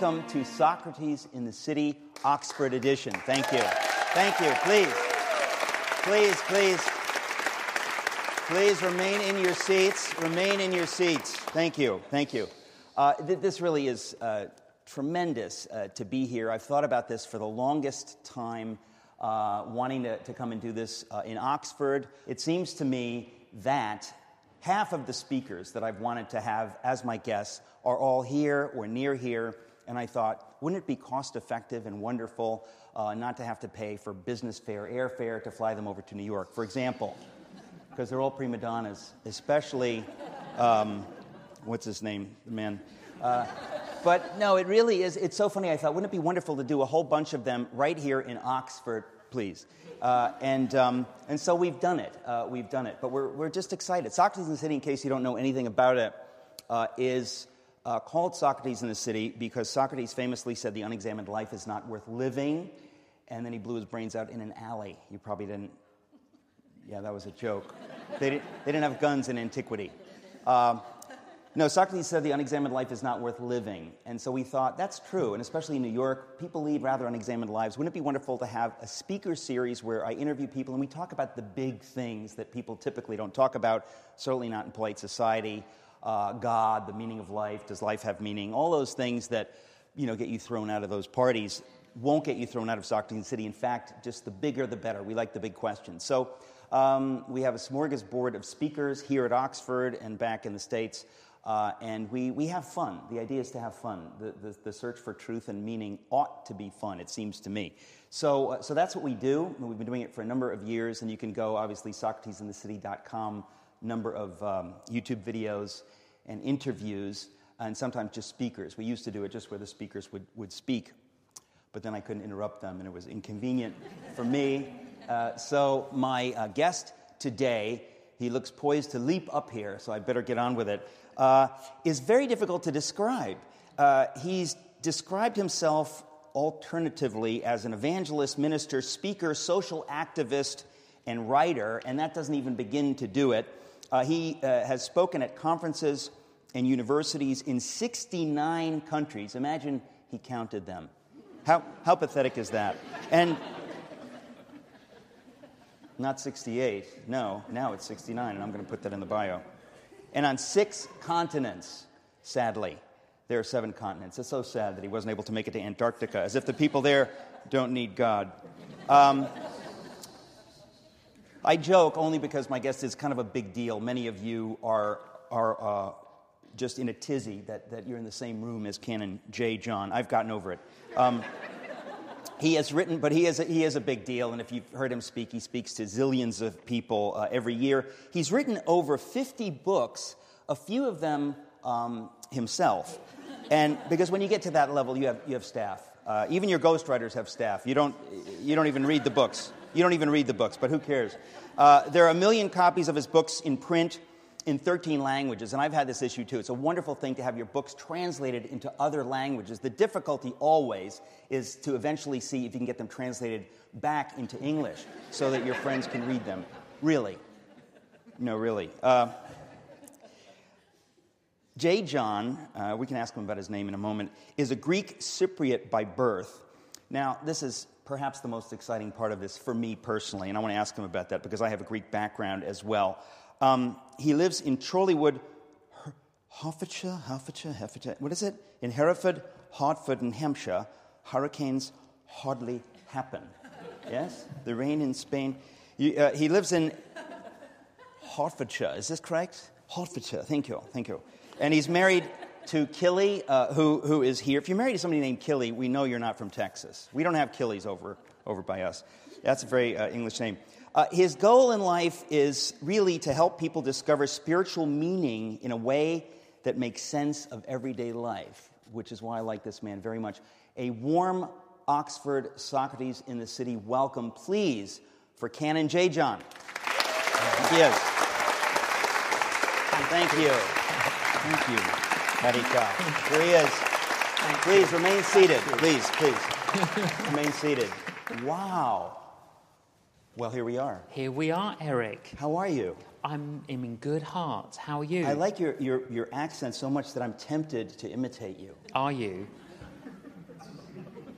welcome to Socrates in the City, Oxford edition. Thank you. Thank you. Please, please, please, please remain in your seats. Remain in your seats. Thank you. Thank you. Uh, th- this really is uh, tremendous uh, to be here. I've thought about this for the longest time, uh, wanting to, to come and do this uh, in Oxford. It seems to me that half of the speakers that I've wanted to have as my guests are all here or near here. And I thought, wouldn't it be cost effective and wonderful uh, not to have to pay for business fare, airfare to fly them over to New York, for example? Because they're all prima donnas, especially, um, what's his name, the man? Uh, but no, it really is. It's so funny. I thought, wouldn't it be wonderful to do a whole bunch of them right here in Oxford, please? Uh, and, um, and so we've done it. Uh, we've done it. But we're, we're just excited. Socrates in the City, in case you don't know anything about it, uh, is uh, called Socrates in the City because Socrates famously said the unexamined life is not worth living. And then he blew his brains out in an alley. You probably didn't. Yeah, that was a joke. They didn't, they didn't have guns in antiquity. Um, no, Socrates said the unexamined life is not worth living. And so we thought, that's true. And especially in New York, people lead rather unexamined lives. Wouldn't it be wonderful to have a speaker series where I interview people and we talk about the big things that people typically don't talk about, certainly not in polite society? Uh, God, the meaning of life, does life have meaning? All those things that you know, get you thrown out of those parties won't get you thrown out of Socrates in the City. In fact, just the bigger the better. We like the big questions. So um, we have a smorgasbord of speakers here at Oxford and back in the States. Uh, and we, we have fun. The idea is to have fun. The, the, the, search for truth and meaning ought to be fun, it seems to me. So, uh, so that's what we do. We've been doing it for a number of years, and you can go, obviously, SocratesInTheCity.com, number of um, YouTube videos and interviews, and sometimes just speakers. We used to do it just where the speakers would, would speak, but then I couldn't interrupt them, and it was inconvenient for me. Uh, so, my uh, guest today, he looks poised to leap up here, so I better get on with it uh, is very difficult to describe. Uh, he's described himself alternatively as an evangelist, minister, speaker, social activist, and writer, and that doesn't even begin to do it. Uh, he uh, has spoken at conferences and universities in 69 countries. Imagine he counted them. How, how pathetic is that? And not 68, no, now it's 69, and I'm going to put that in the bio and on six continents, sadly. There are seven continents. It's so sad that he wasn't able to make it to Antarctica, as if the people there don't need God. Um, I joke only because my guest is kind of a big deal. Many of you are, are uh, just in a tizzy that, that you're in the same room as Canon J. John. I've gotten over it. Um, he has written, but he is, a, he is a big deal, and if you've heard him speak, he speaks to zillions of people uh, every year. He's written over 50 books, a few of them um, himself. And because when you get to that level, you have, you have staff. Uh, even your ghostwriters have staff. You don't, you don't even read the books. You don't even read the books, but who cares? Uh, there are a million copies of his books in print in 13 languages, and I've had this issue too. It's a wonderful thing to have your books translated into other languages. The difficulty always is to eventually see if you can get them translated back into English so that your friends can read them. Really. No, really. Uh, J. John, uh, we can ask him about his name in a moment, is a Greek Cypriot by birth. Now, this is perhaps the most exciting part of this for me personally, and I want to ask him about that because I have a Greek background as well. Um, he lives in Chorleywood, Hertfordshire, Hertfordshire, Hertfordshire. What is it? In Hereford, Hartford, and Hampshire, hurricanes hardly happen. Yes? The rain in Spain. You, uh, he lives in Hertfordshire. Is this correct? Hertfordshire. Thank you. Thank you. And he's married to Killy, uh, who, who is here. If you're married to somebody named Killy, we know you're not from Texas. We don't have Killys over, over by us. That's a very uh, English name. Uh, his goal in life is really to help people discover spiritual meaning in a way that makes sense of everyday life, which is why I like this man very much. A warm Oxford Socrates in the City welcome, please, for Canon J. John. He is. Thank you. Thank you, Marika. Here he is. Please remain seated. Please, please. Remain seated. Wow. Well, here we are. Here we are, Eric. How are you? I'm I'm in good heart. How are you? I like your, your, your accent so much that I'm tempted to imitate you. Are you?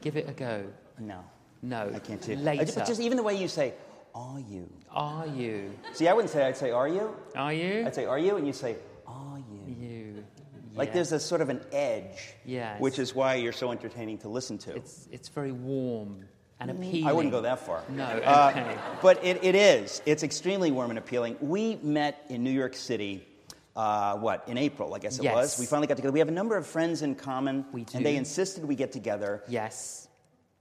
Give it a go. No. No. I can't do Later. I ju- But just even the way you say, are you? Are you? See, I wouldn't say, I'd say, are you? Are you? I'd say, are you? And you say, are you? you. Like Yeah. there's a sort of an edge, Yes. which is why you're so entertaining to listen to. It's, it's very warm and appealing. Mm, I wouldn't go that far. No, Uh, okay. but it, it is. It's extremely warm and appealing. We met in New York City, uh, what, in April, I guess it Yes. was. We finally got together. We have a number of friends in common. We do. And they insisted we get together. Yes.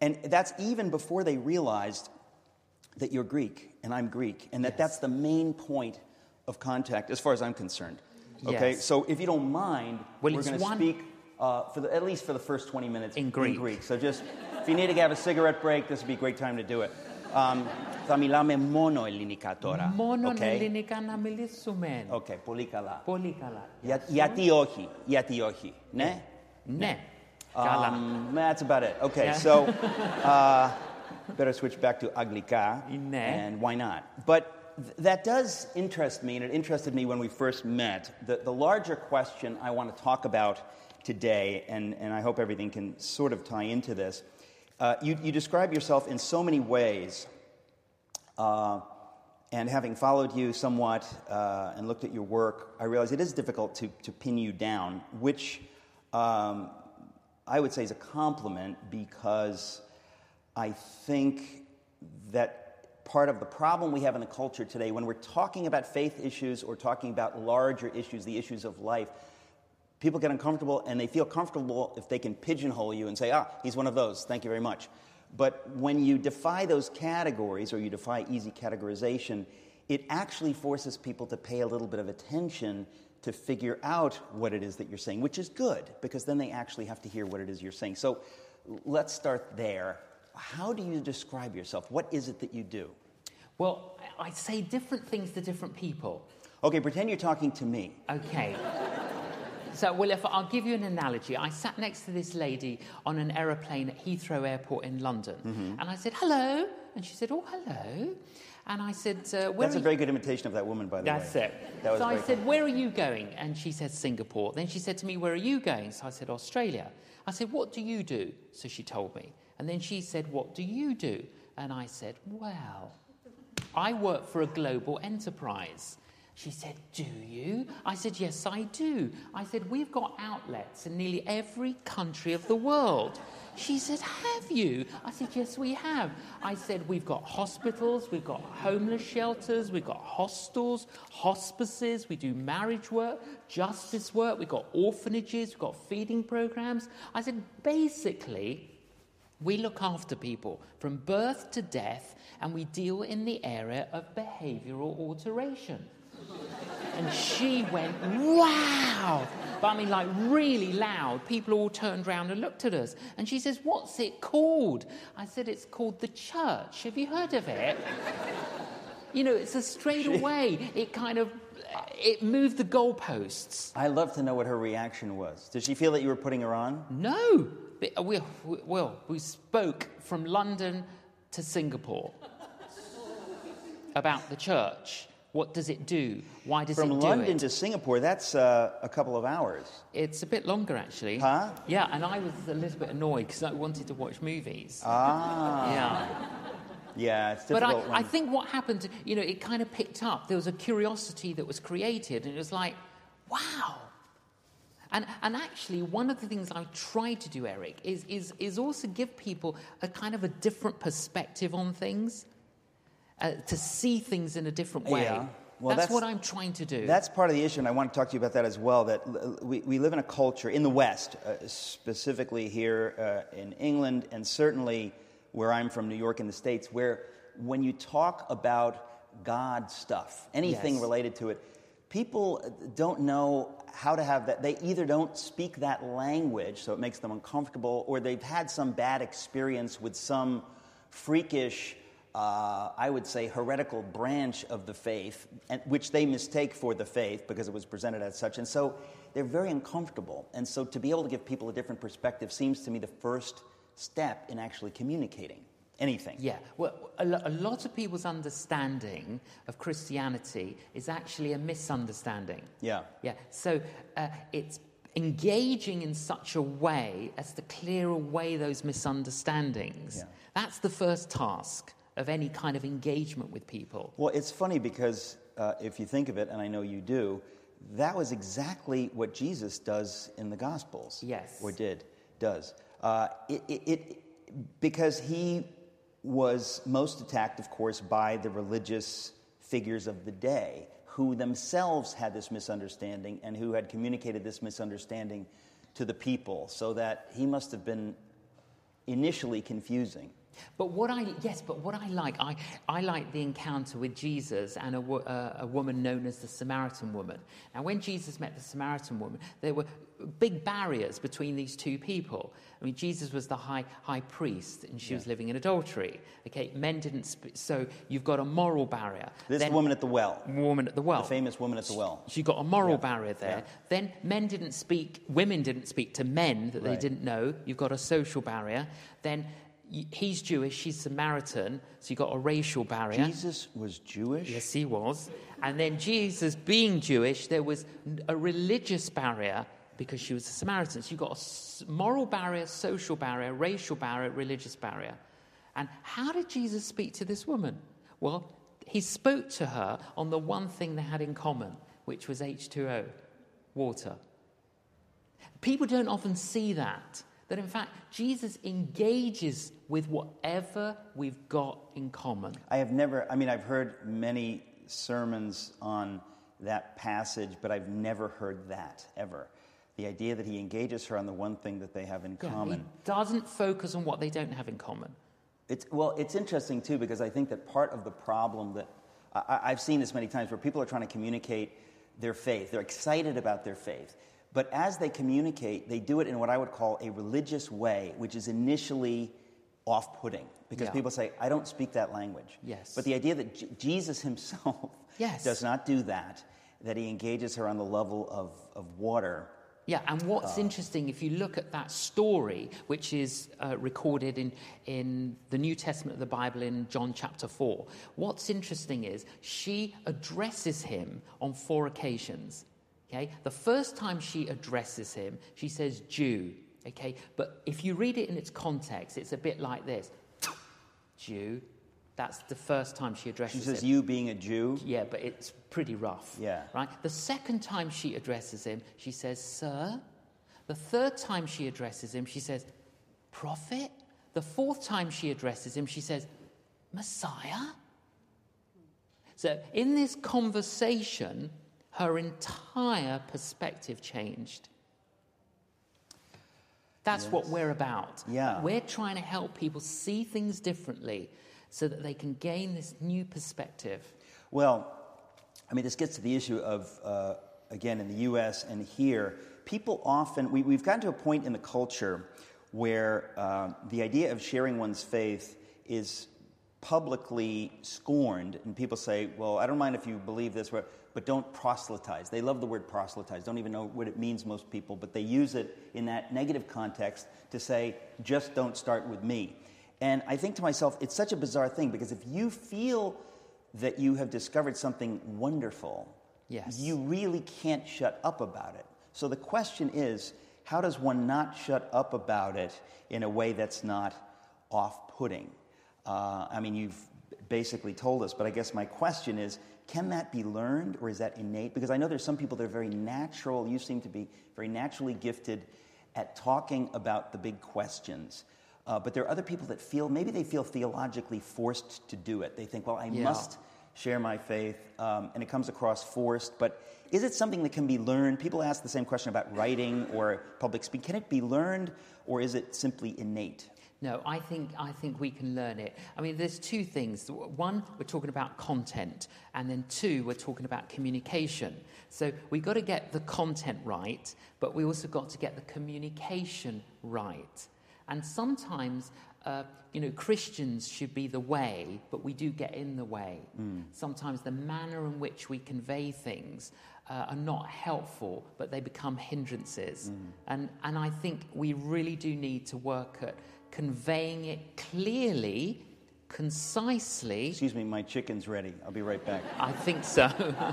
And that's even before they realized that you're Greek and I'm Greek, and that Yes. that's the main point of contact as far as I'm concerned. Okay? Yes. So if you don't mind, Well, we're it's going to one- speak uh, for the, at least for the first 20 minutes In Greek. So just, if you need to have a cigarette break, this would be a great time to do it. Um, θα μιλάμε μόνο ελληνικά τώρα. Μόνο okay? ελληνικά να μιλήσουμε. Okay, πολύ καλά. Πολύ καλά. Για, γιατί όχι, γιατί όχι, ναι? Ναι. Καλά. Um, that's about it. Okay, Yeah. so uh, better switch back to Aglika, Ναι. and why not? But th- that does interest me, and it interested me when we first met. The, the larger question I want to talk about today, and, and I hope everything can sort of tie into this. Uh, you, you describe yourself in so many ways, uh, and having followed you somewhat uh, and looked at your work, I realize it is difficult to, to pin you down, which um, I would say is a compliment because I think that part of the problem we have in the culture today, when we're talking about faith issues or talking about larger issues, the issues of life, people get uncomfortable and they feel comfortable if they can pigeonhole you and say, ah, he's one of those, thank you very much. But when you defy those categories or you defy easy categorization, it actually forces people to pay a little bit of attention to figure out what it is that you're saying, which is good because then they actually have to hear what it is you're saying. So let's start there. How do you describe yourself? What is it that you do? Well, I say different things to different people. Okay, pretend you're talking to me. Okay. So, well, if I'll give you an analogy, I sat next to this lady on an aeroplane at Heathrow Airport in London, Mm-hmm. and I said hello, and she said, "Oh, hello," and I said, uh, "Where That's a very good imitation of that woman, by the That's way. That's it. That so I said, Where are you going? And she said, Singapore. Then she said to me, Where are you going? So I said, Australia. I said, What do you do? So she told me. And then she said, What do you do? And I said, Well, I work for a global enterprise. She said, Do you? I said, Yes, I do. I said, We've got outlets in nearly every country of the world. She said, Have you? I said, Yes, we have. I said, We've got hospitals, we've got homeless shelters, we've got hostels, hospices, we do marriage work, justice work, we've got orphanages, we've got feeding programs. I said, Basically, we look after people from birth to death, and we deal in the area of behavioral alteration. And she went, wow! But I mean, like really loud. People all turned around and looked at us. And she says, What's it called? I said, It's called the church. Have you heard of it? you know, it's a straight away. It kind of it moved the goalposts. I'd love to know what her reaction was. Did she feel that you were putting her on? No. We, we, well, we spoke from London to Singapore about the church. What does it do? Why does From it do London it? to Singapore, that's uh, a couple of hours. It's a bit longer, actually. Huh? Yeah, and I was a little bit annoyed because I wanted to watch movies. Ah. yeah. Yeah, it's But I, difficult. I think what happened, you know, it kind of picked up. There was a curiosity that was created, and it was like, wow. And, and actually, one of the things I try to do, Eric, is, is, is also give people a kind of a different perspective on things, uh, to see things in a different way. Yeah. Well, that's, that's- what I'm trying to do. That's part of the issue, and I want to talk to you about that as well. That we, we live in a culture in the West, uh, specifically here uh, in England, and certainly where I'm from, New York, in the States, where when you talk about God stuff, anything Yes. related to it, people don't know how to have that. They either don't speak that language, so it makes them uncomfortable, or they've had some bad experience with some freakish uh, I would say, heretical branch of the faith, and, which they mistake for the faith because it was presented as such. And so they're very uncomfortable. And so to be able to give people a different perspective seems to me the first step in actually communicating anything. Yeah, well, a, lot of people's understanding of Christianity is actually a misunderstanding. Yeah. Yeah, so uh, it's engaging in such a way as to clear away those misunderstandings. Yeah. That's the first task of any kind of engagement with people. Well, it's funny because uh, if you think of it, and I know you do, that was exactly what Jesus does in the Gospels. Yes. Or did, does. Uh, it, it, it, because he was most attacked, of course, by the religious figures of the day who themselves had this misunderstanding and who had communicated this misunderstanding to the people, so that he must have been initially confusing. But what I yes, but what I like, I, I like the encounter with Jesus and a, uh, a woman known as the Samaritan woman. Now, when Jesus met the Samaritan woman, there were big barriers between these two people. I mean, Jesus was the high high priest, and she was living in adultery. Okay, men didn't. Sp- so you've got a moral barrier. This Then- woman at the well, woman at the well. the famous woman at the well. She got a moral Yeah. barrier there. Yeah. Then men didn't speak, women didn't speak to men that they didn't know. You've got a social barrier. Then he's Jewish, she's Samaritan, so you've got a racial barrier. Jesus was Jewish? Yes, he was. And then Jesus, being Jewish, there was a religious barrier because she was a Samaritan. So you've got a moral barrier, social barrier, racial barrier, religious barrier. And how did Jesus speak to this woman? Well, he spoke to her on the one thing they had in common, which was H2O, water. People don't often see that. That in fact, Jesus engages with whatever we've got in common. I have never, I mean, I've heard many sermons on that passage, but I've never heard that ever. The idea that he engages her on the one thing that they have in Yeah, common. He doesn't focus on what they don't have in common. It's, well, it's interesting too because I think that part of the problem that I, I- I've seen this many times where people are trying to communicate their faith, they're excited about their faith, but as they communicate, they do it in what I would call a religious way, which is initially off putting because Yeah. people say, I don't speak that language. Yes. But the idea that J- Jesus himself Yes. does not do that, that he engages her on the level of, of water. Yeah, and what's interesting, if you look at that story, which is uh, recorded in, in the New Testament of the Bible in John chapter 4, what's interesting is she addresses him on four occasions. Okay? The first time she addresses him, she says Jew. Okay? But if you read it in its context, it's a bit like this Jew. That's the first time she addresses him. She says, him. You being a Jew. Yeah, but it's pretty rough. Yeah. Right? The second time she addresses him, she says, Sir. The third time she addresses him, she says, Prophet. The fourth time she addresses him, she says, Messiah. So in this conversation, her entire perspective changed. That's what we're about. Yeah. We're trying to help people see things differently so that they can gain this new perspective. Well, I mean, this gets to the issue of, uh, again, in the US and here, people often, we, we've gotten to a point in the culture where uh, the idea of sharing one's faith is publicly scorned, and people say, well, I don't mind if you believe this, but don't proselytize. They love the word proselytize, don't even know what it means, most people, but they use it in that negative context to say, just don't start with me. And I think to myself, it's such a bizarre thing because if you feel that you have discovered something wonderful, Yes. you really can't shut up about it. So the question is, how does one not shut up about it in a way that's not off putting? Uh, I mean, you've basically told us, but I guess my question is can that be learned or is that innate? Because I know there's some people that are very natural, you seem to be very naturally gifted at talking about the big questions. Uh, but there are other people that feel, maybe they feel theologically forced to do it. They think, well, I Yeah. must share my faith, um, and it comes across forced. But is it something that can be learned? People ask the same question about writing or public speaking. Can it be learned, or is it simply innate? No, I think, I think we can learn it. I mean, there's two things. One, we're talking about content, and then two, we're talking about communication. So we've got to get the content right, but we also got to get the communication right. And sometimes, uh, you know, Christians should be the way, but we do get in the way. Sometimes the manner in which we convey things uh, are not helpful, but they become hindrances. And, and I think we really do need to work at conveying it clearly concisely. Excuse me, my chicken's ready. I'll be right back. I think so.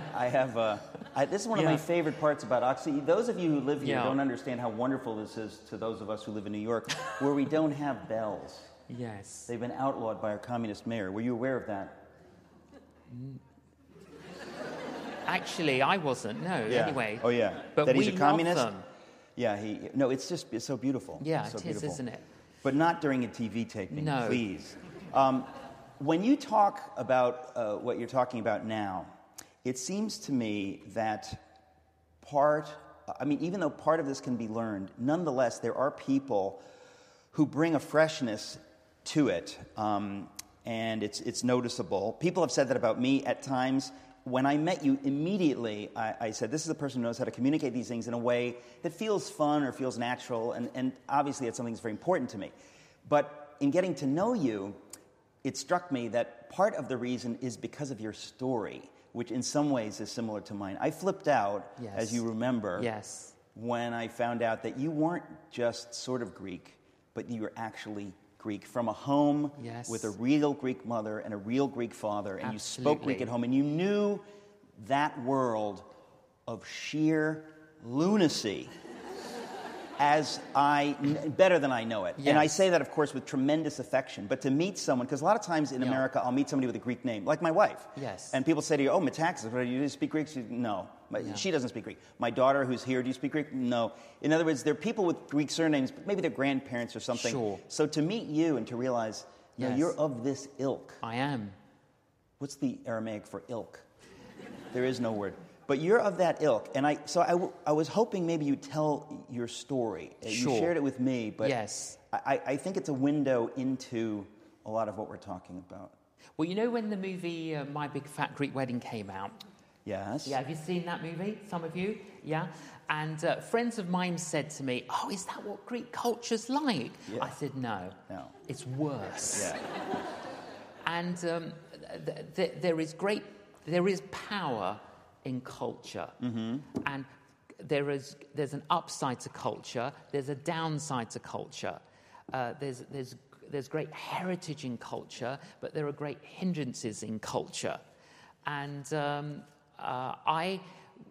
I have. Uh, I, this is one of my favorite parts about Oxy. Those of you who live here Yeah. don't understand how wonderful this is to those of us who live in New York, where we don't have bells. yes. They've been outlawed by our communist mayor. Were you aware of that? Actually, I wasn't. No. Anyway. Oh yeah. But that he's we a communist. love them. Yeah. He. No. It's just. It's so beautiful. Yeah, It's so it is, beautiful. isn't it? But not during a TV taping. No. Please. Um, when you talk about uh, what you're talking about now, it seems to me that part. I mean, even though part of this can be learned, nonetheless, there are people who bring a freshness to it, um, and it's, it's noticeable. People have said that about me at times. When I met you, immediately I, I said, This is a person who knows how to communicate these things in a way that feels fun or feels natural, and, and obviously it's something that's very important to me. But in getting to know you, it struck me that part of the reason is because of your story, which in some ways is similar to mine. I flipped out, Yes. as you remember, Yes. when I found out that you weren't just sort of Greek, but you were actually Greek from a home Yes. with a real Greek mother and a real Greek father, and you spoke Greek at home, and you knew that world of sheer lunacy as I better than I know it. And I say that, of course, with tremendous affection. But to meet someone, because a lot of times in Yeah. America, I'll meet somebody with a Greek name, like my wife. Yes. And people say to you, "Oh, Metaxas, do you speak Greek?" She, no, My- Yeah. she doesn't speak Greek. My daughter, who's here, do you speak Greek? No. In other words, there are people with Greek surnames, but maybe their grandparents or something. Sure. So to meet you and to realize, no, Yes. you're of this ilk. I am. What's the Aramaic for ilk? There is no word. But you're of that ilk. And I, so I, w- I was hoping maybe you'd tell your story. Uh, Sure. You shared it with me, but Yes. I, I I think it's a window into a lot of what we're talking about. Well, you know when the movie uh, My Big Fat Greek Wedding came out? Yes? Yeah, have you seen that movie? Some of you? Yeah? And uh, friends of mine said to me, Oh, is that what Greek culture's like? Yeah. I said, No. No. It's worse. Yeah. And um, th- th- there is great, there is power in culture. Mm-hmm. And there is, there's an upside to culture, there's a downside to culture. Uh, there's, there's, there's great heritage in culture, but there are great hindrances in culture. And um, uh, I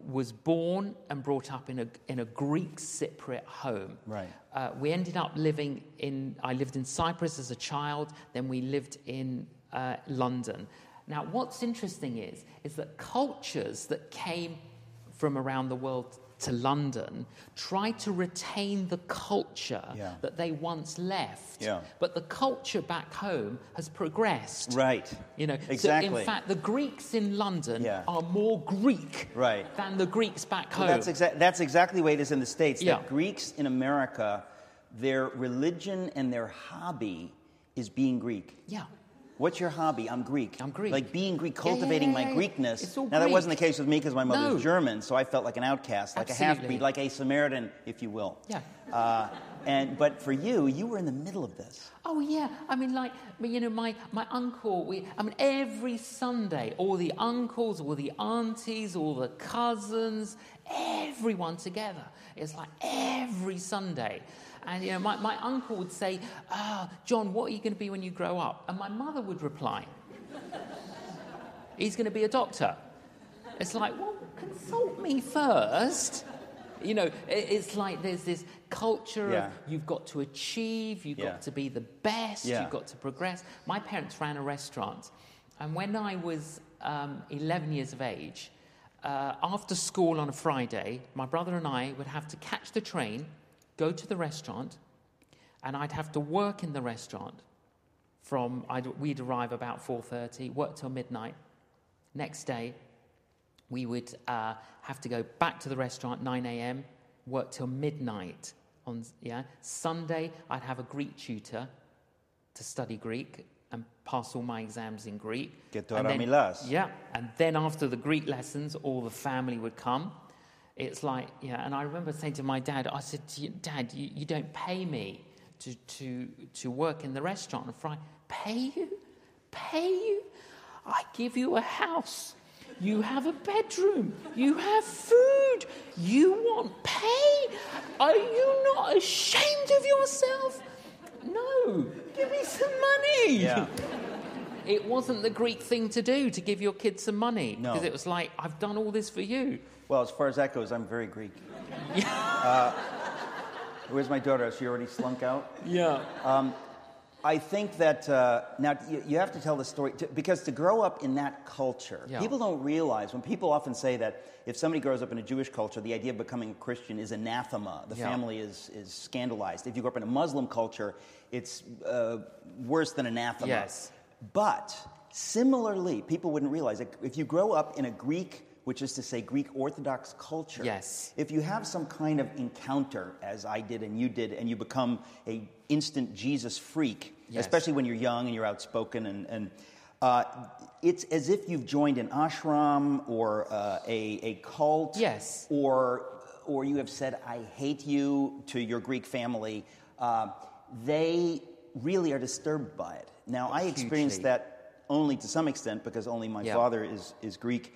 was born and brought up in a, in a Greek Cypriot home. Right. Uh, we ended up living in, I lived in Cyprus as a child, then we lived in uh, London. Now, what's interesting is, is that cultures that came from around the world to London tried to retain the culture Yeah. that they once left. Yeah. But the culture back home has progressed. Right. You know, Exactly. so in fact, the Greeks in London Yeah. are more Greek Right. than the Greeks back home. Well, that's, exa- that's exactly the way it is in the States. Yeah. That Greeks in America, their religion and their hobby is being Greek. yeah. What's your hobby? I'm Greek. I'm Greek. Like being Greek, Yeah, yeah, cultivating yeah, my yeah, yeah. Greekness. It's all now, that wasn't the case with me because my mother's No. German, so I felt like an outcast, like a half breed, like a Samaritan, if you will. Yeah. Uh, and, but for you, you were in the middle of this. Oh yeah, I mean, like you know, my my uncle. We, I mean, every Sunday, all the uncles, all the aunties, all the cousins, everyone together. It's like every Sunday, and you know, my, my uncle would say, "Ah, John, what are you going to be when you grow up?" And my mother would reply, "He's going to be a doctor." It's like, well, consult me first. You know, it's like there's this culture Yeah. of you've got to achieve, you've Yeah. got to be the best, Yeah. you've got to progress. My parents ran a restaurant, and when I was um, 11 years of age, uh, after school on a Friday, my brother and I would have to catch the train, go to the restaurant, and I'd have to work in the restaurant from I'd, we'd arrive about 4.30 work till midnight next day we would uh, have to go back to the restaurant 9 a.m work till midnight on yeah sunday i'd have a greek tutor to study greek and pass all my exams in greek Και And τώρα then- μιλάς. yeah and then after the greek lessons all the family would come it's like yeah and i remember saying to my dad i said you, dad you, you don't pay me to, to, to work in the restaurant on friday. Pay you? Pay you? I give you a house. You have a bedroom. You have food. You want pay? Are you not ashamed of yourself? No. Give me some money. Yeah. it wasn't the Greek thing to do to give your kids some money. No. Because it was like, I've done all this for you. Well, as far as that goes, I'm very Greek. uh, where's my daughter? Has she already slunk out? Yeah. I think that uh, now you, you have to tell the story to, because to grow up in that culture, Yeah. people don't realize when people often say that if somebody grows up in a Jewish culture, the idea of becoming a Christian is anathema. The Yeah. family is, is scandalized. If you grow up in a Muslim culture, it's uh, worse than anathema. Yes. But similarly, people wouldn't realize that if you grow up in a Greek, which is to say Greek Orthodox culture, Yes. if you have some kind of encounter, as I did and you did, and you become a instant Jesus freak, Yes. especially when you're young and you're outspoken, and, and uh, it's as if you've joined an ashram or uh, a, a cult, Yes. or or you have said "I hate you" to your Greek family. Uh, they really are disturbed by it. Now, I experienced that only to some extent because only my Yeah. father is is Greek.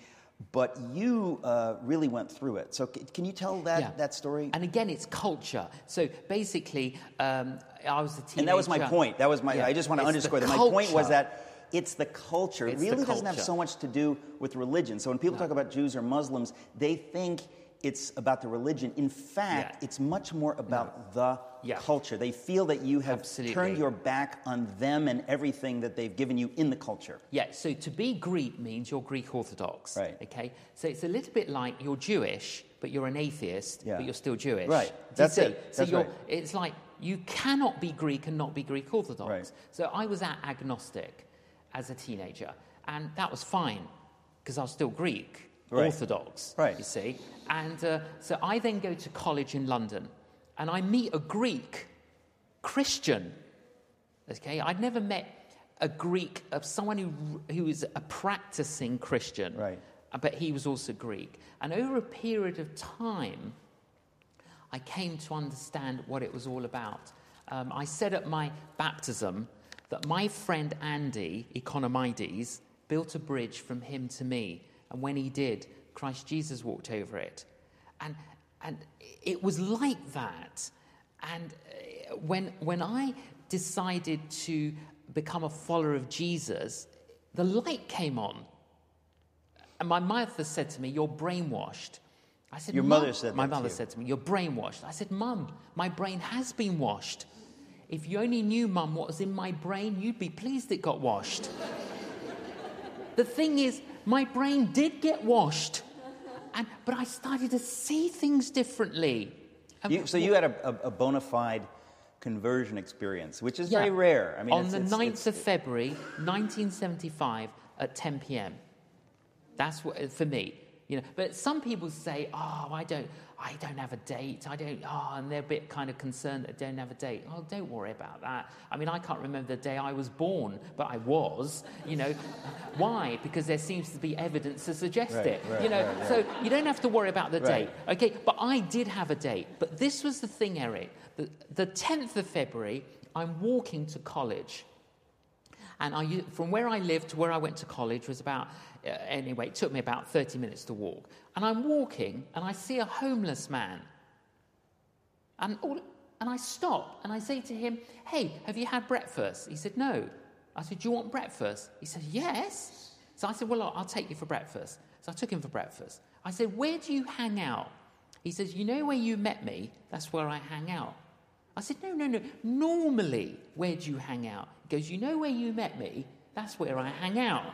But you uh, really went through it. So, c- can you tell that, Yeah. that story? And again, it's culture. So basically, um, I was a teenager. And that was my point. That was my. Yeah. I just want to It's underscore that. My point was that it's the culture. It's it the really doesn't have so much to do with religion. So when people talk about Jews or Muslims, they think it's about the religion. In fact, Yeah. it's much more about the Yeah. culture. They feel that you have Absolutely. turned your back on them and everything that they've given you in the culture. Yeah, so to be Greek means you're Greek Orthodox. Right. Okay? So it's a little bit like you're Jewish, but you're an atheist, Yeah. but you're still Jewish. Right. That's it. So That's you're, right. it's like you cannot be Greek and not be Greek Orthodox. Right. So I was at agnostic as a teenager, and that was fine because I was still Greek. Right. Orthodox, Right. you see. And uh, so I then go to college in London and I meet a Greek Christian Okay, I'd never met a Greek, uh, someone who who is a practicing Christian, Right. uh, But he was also Greek, and over a period of time, I came to understand what it was all about. Um, I said at my baptism that my friend Andy Economides built a bridge from him to me, and when he did, Christ Jesus walked over it, and and it was like that. And uh, when when I decided to become a follower of Jesus, the light came on. And my mother said to me, You're brainwashed. I said, Your mother said My to mother said to me, You're brainwashed. I said, Mum, my brain has been washed. If you only knew, Mum, what was in my brain, you'd be pleased it got washed. The thing is, my brain did get washed. And, but I started to see things differently. You, so you had a, a, a bona fide conversion experience, which is Yeah. very rare. I mean, on it's, the it's, 9th it's- of February, 1975, at 10 p.m. That's what, for me. You know, but some people say, "Oh, I don't, I don't have a date. I don't." Oh, and they're a bit kind of concerned that I don't have a date. Oh, don't worry about that. I mean, I can't remember the day I was born, but I was. You know, why? Because there seems to be evidence to suggest Right, it. right, you know, right, so you don't have to worry about the date. Okay, but I did have a date. But this was the thing, Eric. The, the 10th of February, I'm walking to college. And I, from where I lived to where I went to college was about, Uh, anyway, it took me about 30 minutes to walk. And I'm walking and I see a homeless man. And, all, and I stop and I say to him, Hey, have you had breakfast? He said, No. I said, Do you want breakfast? He said, Yes. So I said, Well, I'll take you for breakfast. So I took him for breakfast. I said, Where do you hang out? He says, You know where you met me? That's where I hang out. I said, No, no, no. Normally, where do you hang out? He goes, You know where you met me? That's where I hang out.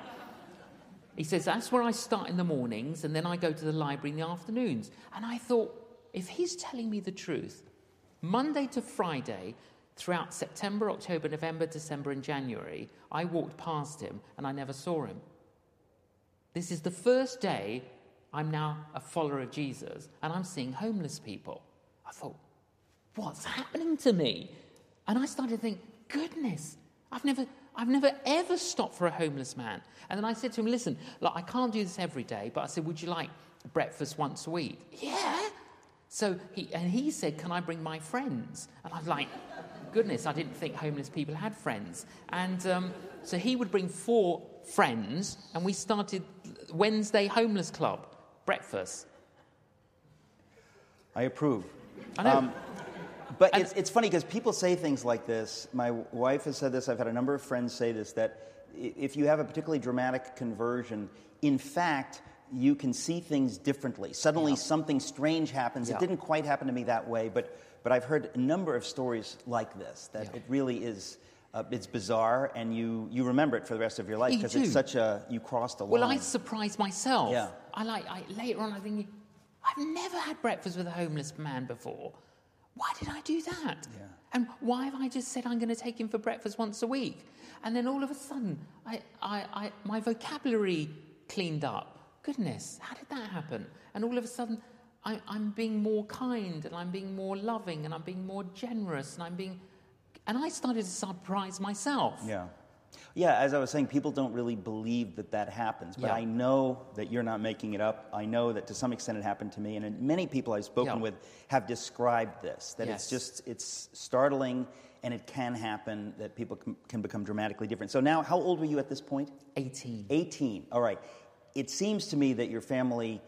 He says, That's where I start in the mornings, and then I go to the library in the afternoons. And I thought, if he's telling me the truth, Monday to Friday, throughout September, October, November, December, and January, I walked past him and I never saw him. This is the first day I'm now a follower of Jesus and I'm seeing homeless people. I thought, what's happening to me? And I started to think, goodness, I've never, I've never ever stopped for a homeless man. And then I said to him, listen, look, I can't do this every day, but I said, would you like breakfast once a week? Yeah. So he, and he said, can I bring my friends? And I'm like, goodness, I didn't think homeless people had friends. And um, so he would bring four friends, and we started Wednesday Homeless Club, breakfast. I approve. I know. But And- it's, it's funny because people say things like this. My wife has said this. I've had a number of friends say this that if you have a particularly dramatic conversion, in fact, you can see things differently. Suddenly, something strange happens. Yeah. It didn't quite happen to me that way, but, but I've heard a number of stories like this that Yeah. it really is. Uh, it's bizarre, and you, you remember it for the rest of your life because it's such a you crossed a line. Well, I surprised myself. Yeah. I like I, later on. I think I've never had breakfast with a homeless man before. Why did I do that? Yeah. And why have I just said I'm going to take him for breakfast once a week? And then all of a sudden, I, I, I, my vocabulary cleaned up. Goodness, how did that happen? And all of a sudden, I, I'm being more kind and I'm being more loving and I'm being more generous and I'm being. And I started to surprise myself. Yeah. Yeah, as I was saying, people don't really believe that that happens. But Yeah. I know that you're not making it up. I know that to some extent it happened to me. And many people I've spoken Yeah. with have described this that it's just, it's startling and it can happen that people can, can become dramatically different. So now, how old were you at this point? 18. 18. All right. It seems to me that your family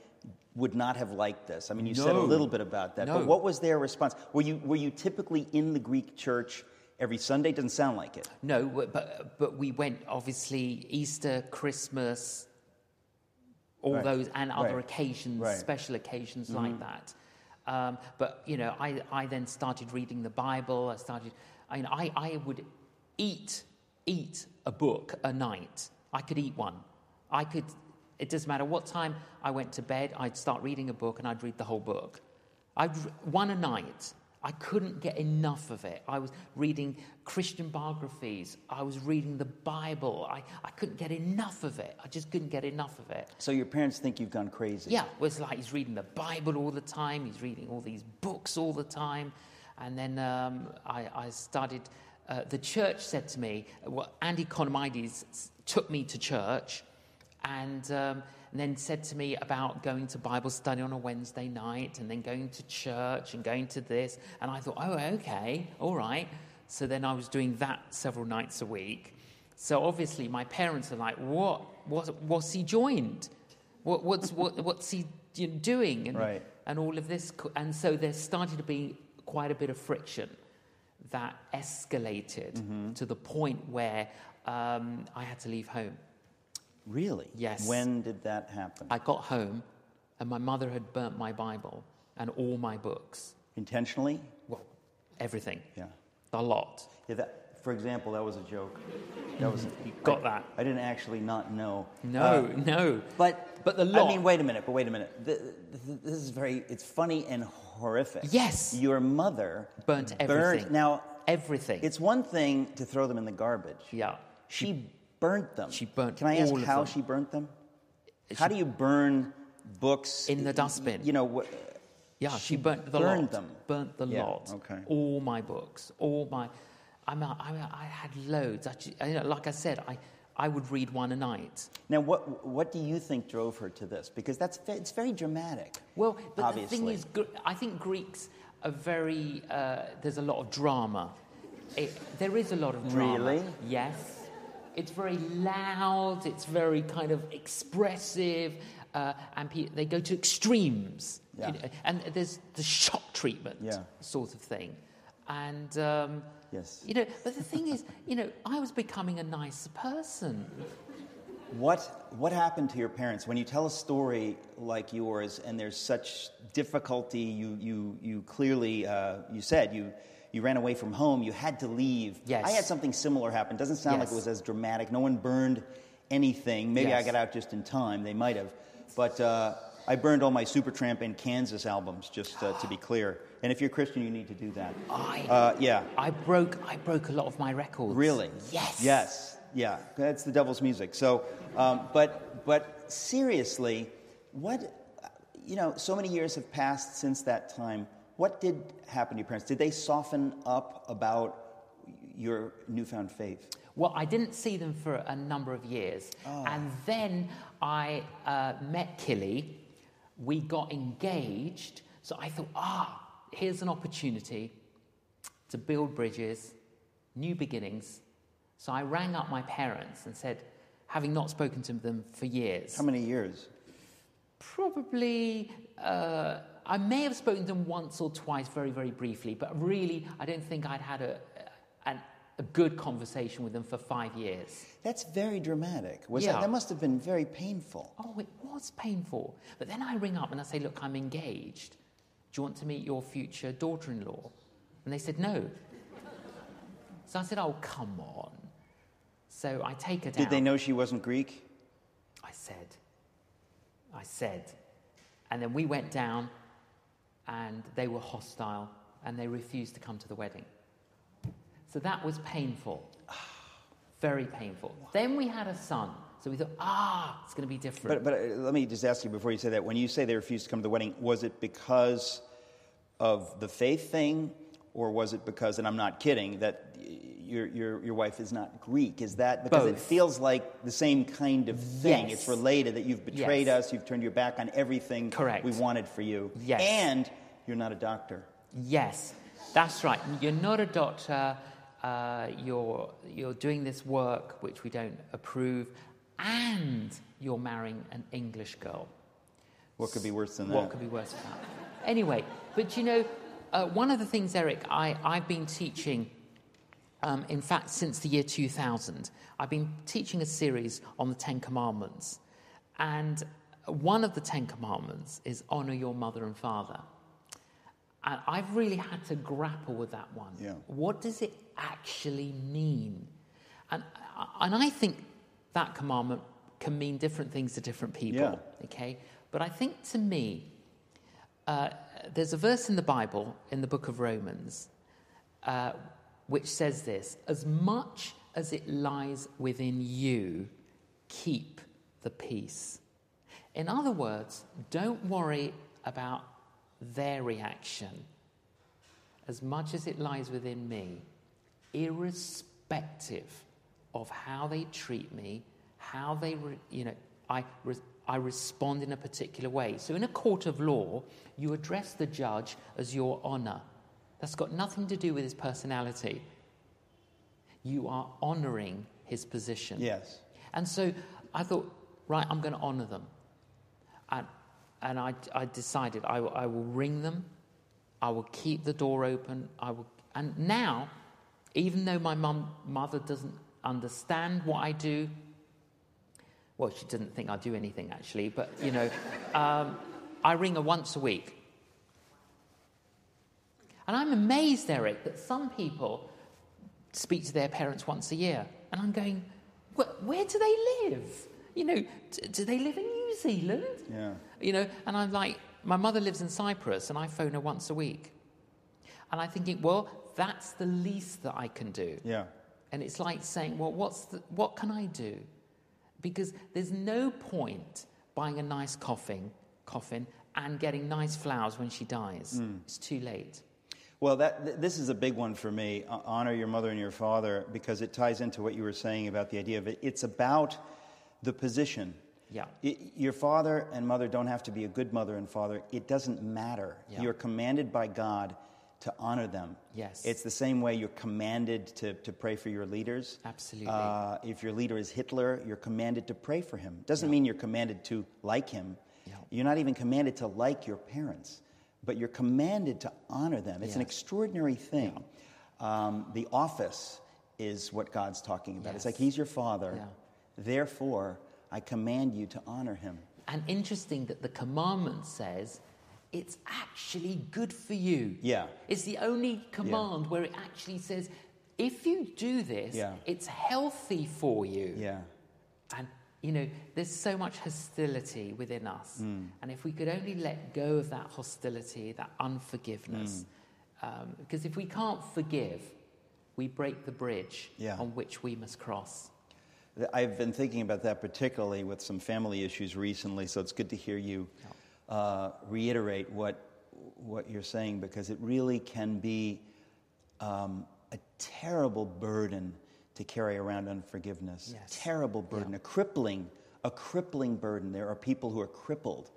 would not have liked this. I mean, you said a little bit about that. No. But what was their response? Were you, were you typically in the Greek church every Sunday? Doesn't sound like it. No, but- but we went obviously Easter, Christmas, all Right. those, and other Right. occasions, Right. Mm-hmm. special occasions like that. Um, but you know, I I then started reading the Bible. I started. I mean, I I would eat eat a book a night. I could eat one. I could. It doesn't matter what time I went to bed. I'd start reading a book and I'd read the whole book. I'd one a night. I couldn't get enough of it. I was reading Christian biographies. I was reading the Bible. I, I couldn't get enough of it. I just couldn't get enough of it. So your parents think you've gone crazy. Yeah, it was like he's reading the Bible all the time. He's reading all these books all the time. And then um, I, I started, uh, the church said to me, well, Andy Conomides took me to church and, um, and then said to me about going to Bible study on a Wednesday night and then going to church and going to this. And I thought, oh, okay, all right. So then I was doing that several nights a week. So obviously, my parents are like, what? what what's he joined? What, what's, what, what's he doing? And, Right. and all of this. And so there started to be quite a bit of friction that escalated Mm-hmm. to the point where um, I had to leave home. Really? Yes. When did that happen? I got home, and my mother had burnt my Bible and all my books. Intentionally? Well, everything. Yeah. A lot. Yeah, that, for example, that was a joke. That was You got I, that. I didn't actually not know. No, Uh, no. but But the lot. I mean, wait a minute. But wait a minute. Th- th- This is very. It's funny and horrific. Yes. Your mother Burnt Burnt, everything. now, Everything. it's one thing to throw them in the garbage. yeah. She burnt them. She burnt Can I ask how she burnt them? How do you burn books In the dustbin. You know what? Yeah, she, burnt the burned lot. them. Burnt the Yeah, lot. okay. All my books, all my. I mean, I, mean, I had loads. Actually, you know, like I said, I, I would read one a night. Now, what what do you think drove her to this? Because that's it's very dramatic. Well, but Obviously. the thing is, I think Greeks are very. Uh, there's a lot of drama. It, there is a lot of drama. Really? Yes. It's very loud. It's very kind of expressive, uh, and pe- they go to extremes. you Yeah. know, and there's the shock treatment Yeah. sort of thing, and. Um, Yes. You know, but the thing is, you know, I was becoming a nicer person. What what happened to your parents when you tell a story like yours and there's such difficulty? You you you clearly uh, you said you. You ran away from home. You had to leave. Yes. I had something similar happen. Doesn't sound like it was as dramatic. No one burned anything. Maybe I got out just in time. They might have. But uh, I burned all my Supertramp and Kansas albums, just uh, to be clear. And if you're Christian, you need to do that. I, Uh, yeah. I broke, I broke a lot of my records. Really? Yes. Yes. Yeah. That's the devil's music. So, um, but but seriously, what you know? So many years have passed since that time. What did happen to your parents? Did they soften up about your newfound faith? Well, I didn't see them for a number of years. Ah. And then I uh, met Killy. We got engaged. So I thought, ah, here's an opportunity to build bridges, new beginnings. So I rang up my parents and said, having not spoken to them for years, How many years? probably, uh, I may have spoken to them once or twice, very, very briefly, but really, I don't think I'd had a, an, a good conversation with them for five years. That's very dramatic. Was Yeah. that, that must have been very painful. Oh, it was painful. But then I ring up and I say, Look, I'm engaged. Do you want to meet your future daughter in law? And they said, No. So I said, Oh, come on. So I take her down. Did they know she wasn't Greek? I said. I said. And then we went down and they were hostile and they refused to come to the wedding. So that was painful. Very painful. Then we had a son. So we thought, ah, it's going to be different. But, but uh, let me just ask you before you say that. When you say they refused to come to the wedding, was it because of the faith thing, or was it because, and I'm not kidding, that your, your, your wife is not Greek? Is that because it feels like the same kind of thing? Yes. It's related that you've betrayed Yes. us, you've turned your back on everything Correct. we wanted for you, Yes. and you're not a doctor. Yes, that's right. You're not a doctor. Uh, you're, you're doing this work which we don't approve, and you're marrying an English girl. What could be worse than that? What could be worse than that? Anyway, but you know, uh, one of the things, Eric, I, I've been teaching, um, in fact, since the year 2000, I've been teaching a series on the Ten Commandments. And one of the Ten Commandments is honor your mother and father. And I've really had to grapple with that one. Yeah. What does it actually mean? And, and I think that commandment can mean different things to different people. Yeah. Okay? But I think to me, uh, there's a verse in the Bible, in the book of Romans, uh, which says this As much as it lies within you, keep the peace. In other words, don't worry about their reaction as much as it lies within me, irrespective of how they treat me, how they, re- you know, I, re- I respond in a particular way. So in a court of law, you address the judge as your honor. That's got nothing to do with his personality. You are honoring his position. Yes. And so I thought, right, I'm going to honor them. And, and I, I decided I, I will ring them, I will keep the door open. I will, and now, even though my mum, mother doesn't understand what I do, well, she didn't think I'd do anything actually, but you know, um, I ring her once a week. And I'm amazed, Eric, that some people speak to their parents once a year. And I'm going, where, where do they live? You know, d- do they live in New Zealand? Yeah. You know, and I'm like, my mother lives in Cyprus and I phone her once a week. And I'm thinking, well, that's the least that I can do. Yeah. And it's like saying, well, what's the, what can I do? Because there's no point buying a nice coffin, coffin and getting nice flowers when she dies. It's too late. Well, that, th- this is a big one for me. Uh, honor your mother and your father because it ties into what you were saying about the idea of it. It's about the position. Yeah. I- your father and mother don't have to be a good mother and father. It doesn't matter. Yeah. You're commanded by God to honor them. Yes. It's the same way you're commanded to, to pray for your leaders. Absolutely. Uh, if your leader is Hitler, you're commanded to pray for him. Doesn't mean you're commanded to like him. You're not even commanded to like your parents, but you're commanded to honor them. It's an extraordinary thing. Um, the office is what God's talking about. It's like He's your Father. Yeah. Therefore, I command you to honor Him. And interesting that the commandment says it's actually good for you. Yeah. It's the only command where it actually says if you do this, Yeah. it's healthy for you. Yeah. And, you know, there's so much hostility within us. Mm. And if we could only let go of that hostility, that unforgiveness, Mm. um, because if we can't forgive, we break the bridge Yeah. on which we must cross. I've been thinking about that particularly with some family issues recently, so it's good to hear you uh, reiterate what, what you're saying because it really can be um, a terrible burden to carry around unforgiveness. Yes. Terrible burden, a crippling, a crippling burden. There are people who are crippled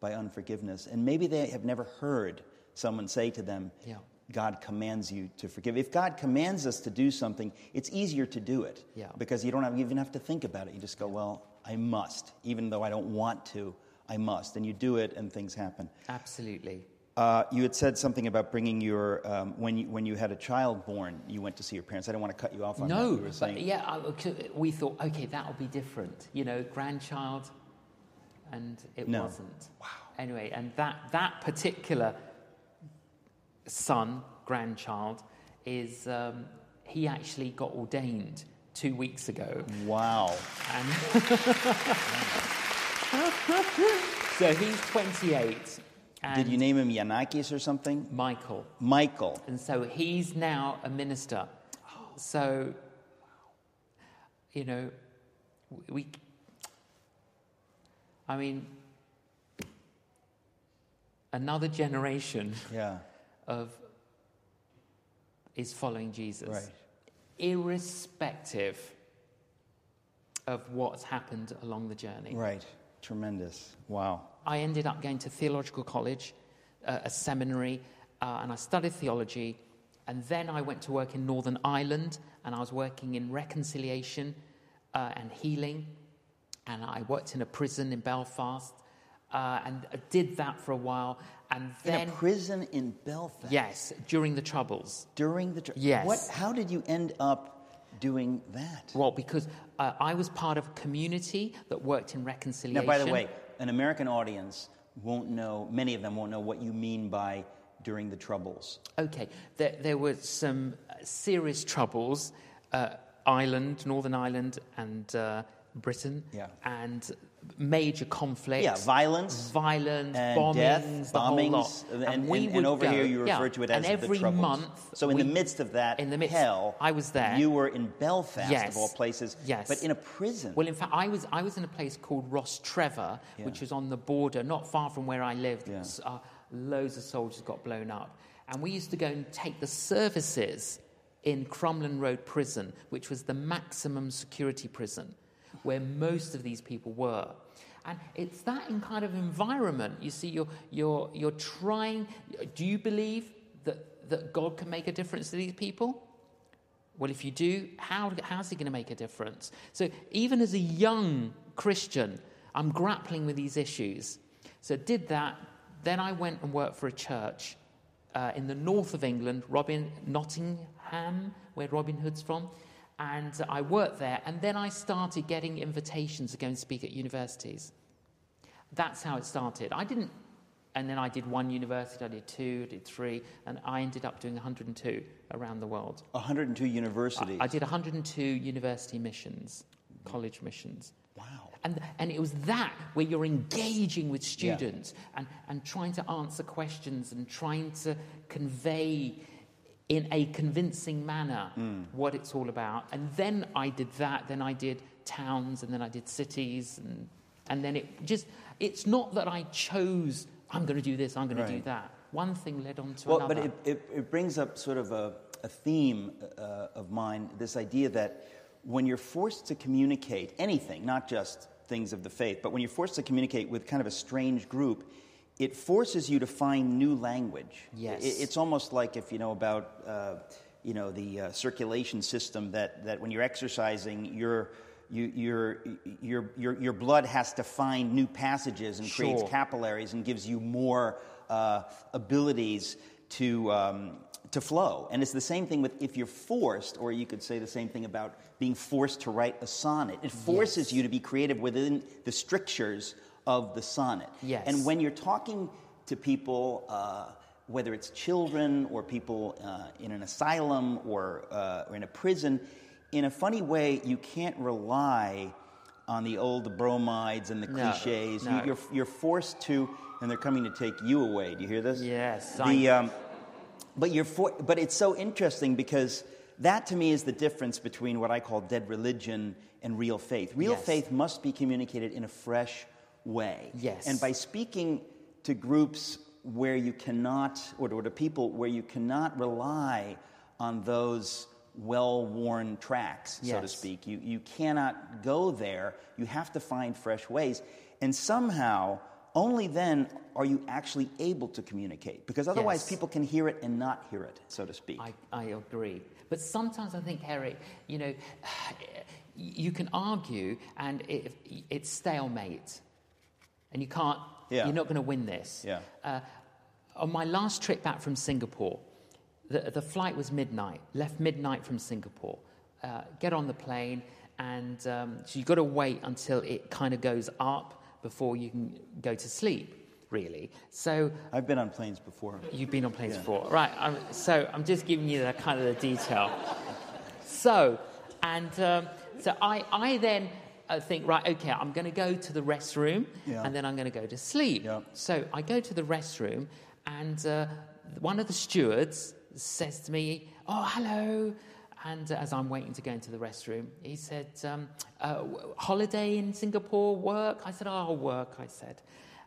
by unforgiveness, and maybe they have never heard someone say to them, Yeah. God commands you to forgive. If God commands us to do something, it's easier to do it Yeah. because you don't have, even have to think about it. You just go, well, I must. Even though I don't want to, I must. And you do it and things happen. Absolutely. Uh, you had said something about bringing your um, when you when you had a child born, you went to see your parents. I didn't want to cut you off on that. No, You were but yeah, I, we thought, okay, that'll be different. You know, grandchild, and it No. wasn't. Wow. Anyway, and that that particular son, grandchild, is um, he actually got ordained two weeks ago, wow. so he's 28. And Did you name him Yanakis or something? Michael? Michael. And so he's now a minister. So, you know, we, I mean, another generation Yeah. of is following Jesus, Right. irrespective of what's happened along the journey. Right. Tremendous. Wow. I ended up going to theological college, uh, a seminary, uh, and I studied theology. And then I went to work in Northern Ireland, and I was working in reconciliation uh, and healing. And I worked in a prison in Belfast, uh, and I did that for a while. And then, in a prison in Belfast. yes, during the Troubles. During the. Troubles. Yes. What? How did you end up doing that? Well, because uh, I was part of a community that worked in reconciliation. Now, by the way, an American audience won't know. Many of them won't know what you mean by during the Troubles. Okay, there, there were some uh, serious troubles, uh, Ireland, Northern Ireland, and uh, Britain, Yeah. and major conflicts. Yeah, violence violence, and bombings, death, the bombings, and, and, we and would over go- here you yeah, refer to it as and the every Troubles. month. So in we- the midst of that in the midst, hell, I was there. You were in Belfast, Yes. of all places. Yes. But in a prison. Well, in fact, I was, I was in a place called Rostrevor, Yeah. which was on the border, not far from where I lived. Yeah. Uh, loads of soldiers got blown up. And we used to go and take the services in Crumlin Road Prison, which was the maximum security prison, where most of these people were. And it's that in kind of environment. You see, you're, you're, you're trying. Do you believe that, that God can make a difference to these people? Well, if you do, how, how's he going to make a difference? So, even as a young Christian, I'm grappling with these issues. So, did that. Then I went and worked for a church uh, in the north of England, Robin, Nottingham, where Robin Hood's from. And I worked there. And then I started getting invitations to go and speak at universities. That's how it started. I didn't, and then I did one university, I did two, I did three, and I ended up doing 102 around the world. 102 universities. I did 102 university missions, college missions. Wow. And, and it was that where you're engaging with students and, and trying to answer questions and trying to convey in a convincing manner what it's all about. And then I did that, then I did towns, and then I did cities, and, and then it just, it's not that I chose, I'm going to do this, I'm going to do that. One thing led on to Well, another. but it, it, it brings up sort of a, a theme uh, of mine this idea that when you're forced to communicate anything, not just things of the faith, but when you're forced to communicate with kind of a strange group, it forces you to find new language. Yes. It- it's almost like if you know about uh, you know the uh, circulation system that, that when you're exercising, your you, your, your, your, your blood has to find new passages and creates capillaries and gives you more uh, abilities to, um, to flow. And it's the same thing with if you're forced, or you could say the same thing about being forced to write a sonnet. It forces Yes. you to be creative within the strictures of the sonnet. Yes. And when you're talking to people, uh, whether it's children or people uh, in an asylum or, uh, or in a prison, in a funny way, you can't rely on the old bromides and the No, cliches. no. You, you're, you're forced to, and they're coming to take you away. Do you hear this? Yes, The, um, but you're for, but it's so interesting because that to me is the difference between what I call dead religion and real faith. Real Yes. faith must be communicated in a fresh way. Yes. And by speaking to groups where you cannot, or to, to people where you cannot rely on those well worn tracks, so to speak, you, you cannot go there. You have to find fresh ways. And somehow, only then are you actually able to communicate. Because otherwise, Yes. people can hear it and not hear it, so to speak. I, I agree. But sometimes I think, Eric, you know, you can argue and it, it's stalemate. And you can't, Yeah. you're not going to win this. Yeah. Uh, on my last trip back from Singapore, the, the flight was midnight, left midnight from Singapore. Uh, get on the plane, and um, so you've got to wait until it kind of goes up before you can go to sleep, really. So I've been on planes before. You've been on planes yeah. before, right? I'm, so I'm just giving you the kind of the detail. so, and um, so I, I then uh, think, right, okay, I'm going to go to the restroom, yeah. and then I'm going to go to sleep. Yeah. So I go to the restroom, and uh, one of the stewards says to me, "Oh, hello." And as I'm waiting to go into the restroom, he said, um, uh, Holiday in Singapore, work? I said, Oh, work, I said.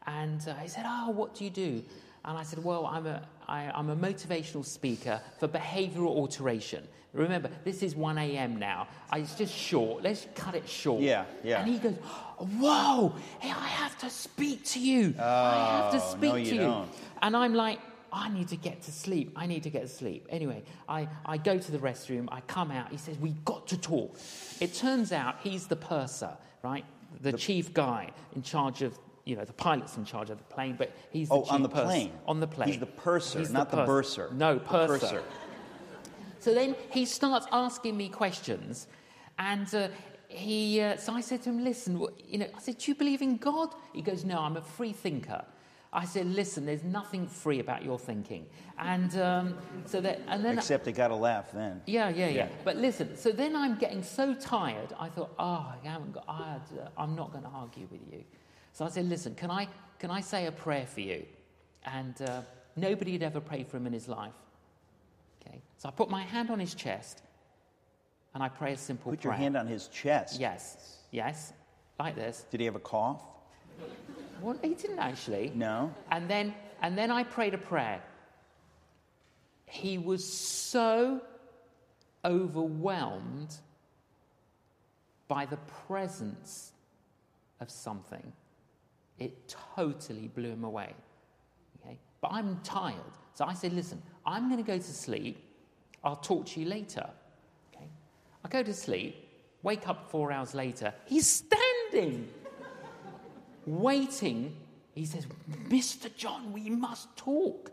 And uh, he said, Oh, what do you do? And I said, Well, I'm a, I, I'm a motivational speaker for behavioral alteration. Remember, this is 1 a.m. now. I, it's just short. Let's cut it short. Yeah, yeah. And he goes, Whoa, hey, I have to speak to you. Oh, I have to oh, no, speak you to you. don't. And I'm like, I need to get to sleep. I need to get to sleep. Anyway, I, I go to the restroom. I come out. He says, We've got to talk. It turns out he's the purser, right? The, the chief guy in charge of, you know, the pilot's in charge of the plane, but he's the oh, on the purser. plane. On the plane. He's the purser, He's not the, the bursar. No, purser. purser. So then he starts asking me questions, and uh, he. Uh, so I said to him, "Listen, you know," I said, "Do you believe in God?" He goes, "No, I'm a free thinker." I said, "Listen, there's nothing free about your thinking," and um, so that, and then Except it got a laugh then. yeah, yeah, yeah, Yeah. But listen, so then I'm getting so tired. I thought, oh, I haven't got, I uh, I'm not going to argue with you. So I said, listen, can I, can I say a prayer for you? And uh, nobody had ever prayed for him in his life. Okay, so I put my hand on his chest, and I pray a simple Put prayer. your hand on his chest. Yes, yes, like this. Did he have a cough? Well, he didn't actually. No. And then, and then I prayed a prayer. He was so overwhelmed by the presence of something, it totally blew him away. Okay? But I'm tired. So I said, listen, I'm going to go to sleep. I'll talk to you later. Okay? I go to sleep, wake up four hours later. He's standing waiting. He says, Mr. John, we must talk.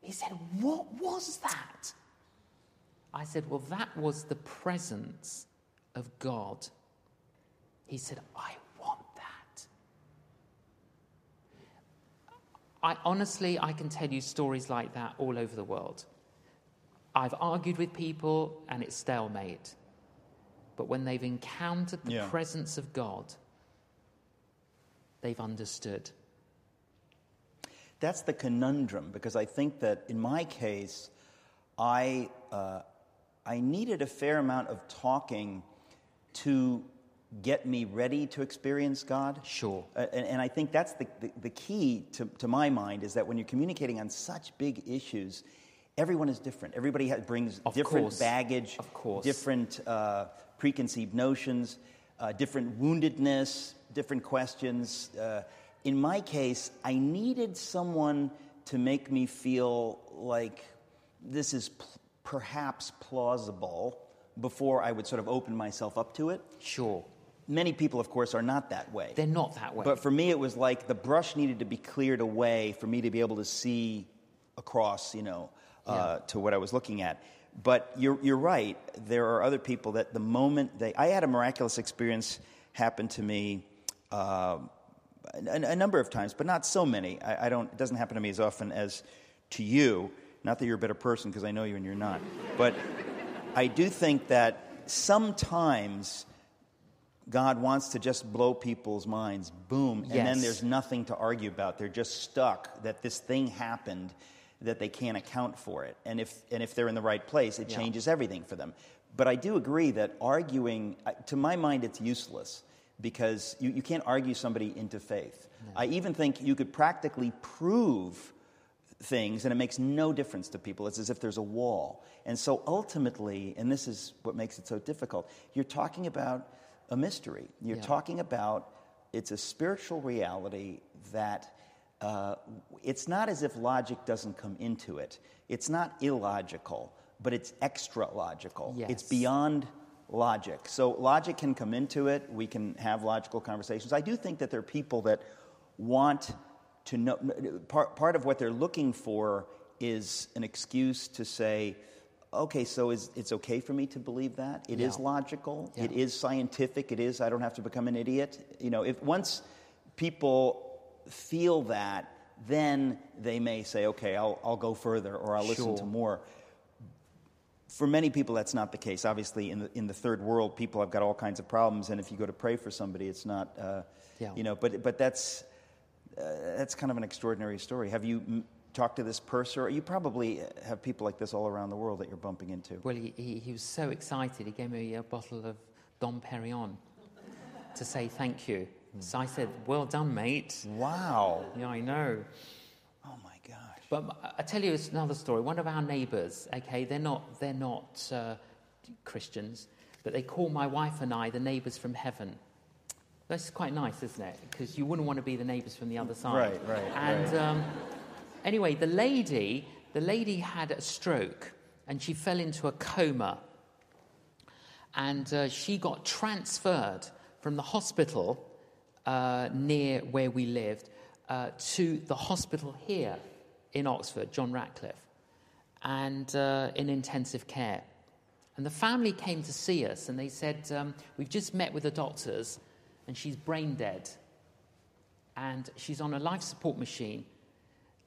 He said, What was that? I said, Well, that was the presence of God. He said, I want that. I honestly, I can tell you stories like that all over the world. I've argued with people and it's stalemate. But when they've encountered the Yeah. presence of God, they've understood. That's the conundrum because I think that in my case, I, uh, I needed a fair amount of talking to get me ready to experience God. Sure. Uh, and, and I think that's the, the, the key to, to my mind is that when you're communicating on such big issues, everyone is different. Everybody has, brings Of different course. baggage, Of course. different uh, preconceived notions, uh, different woundedness, different questions. Uh, in my case, I needed someone to make me feel like this is perhaps plausible before I would sort of open myself up to it. Sure. Many people, of course, are not that way. They're not that way. But for me, it was like the brush needed to be cleared away for me to be able to see across, you know, uh, to what I was looking at. But you're, you're right. There are other people that the moment they. I had a miraculous experience happen to me uh, a, a number of times, but not so many. I, I don't, it doesn't happen to me as often as to you. Not that you're a better person, because I know you and you're not. But I do think that sometimes God wants to just blow people's minds, boom, and then there's nothing to argue about. They're just stuck that this thing happened that they can't account for it. And if, and if they're in the right place, it Yeah. changes everything for them. But I do agree that arguing, to my mind, it's useless because you, you can't argue somebody into faith. I even think you could practically prove things and it makes no difference to people. It's as if there's a wall. And so ultimately, and this is what makes it so difficult, you're talking about a mystery. You're Yeah. talking about it's a spiritual reality that uh, it's not as if logic doesn't come into it. It's not illogical, but it's extra logical. It's beyond logic. So logic can come into it. We can have logical conversations. I do think that there are people that want to know, part, part of what they're looking for is an excuse to say, okay, so is, it's okay for me to believe that? It is Yeah. logical. Yeah. It is scientific. It is, I don't have to become an idiot. You know, if once people feel that, then they may say, okay, I'll, I'll go further or I'll listen Sure. to more. For many people, that's not the case. Obviously, in the, in the third world, people have got all kinds of problems, and if you go to pray for somebody, it's not, uh, Yeah. you know, but, but that's, uh, that's kind of an extraordinary story. Have you talked to this purser? You probably have people like this all around the world that you're bumping into. Well, he, he, he was so excited, he gave me a bottle of Dom Perignon to say thank you. So I said, Well done, mate. Wow. Yeah, I know. Oh my gosh. But I- I tell you it's another story. One of our neighbours, okay, they're not, they're not uh, Christians, but they call my wife and I the neighbours from heaven. That's quite nice, isn't it? Because you wouldn't want to be the neighbours from the other side. Right, right, And right. Um, anyway, the lady, the lady had a stroke, and she fell into a coma, and uh, she got transferred from the hospital uh, near where we lived uh, to the hospital here in Oxford, John Radcliffe, and uh, in intensive care. And the family came to see us, and they said, um, We've just met with the doctors, and she's brain dead. And she's on a life support machine.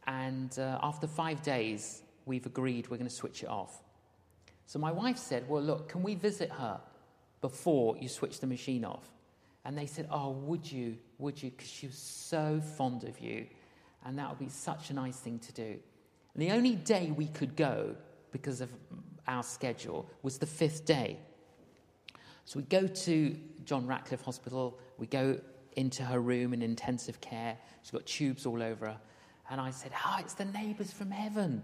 And uh, after five days, we've agreed we're going to switch it off. So my wife said, Well, look, can we visit her before you switch the machine off? And they said, Oh, would you? Would you? Because she was so fond of you. And that would be such a nice thing to do. And the only day we could go because of our schedule was the fifth day. So we go to John Radcliffe Hospital, we go into her room in intensive care. She's got tubes all over her. And I said, Hi, it's the neighbours from heaven.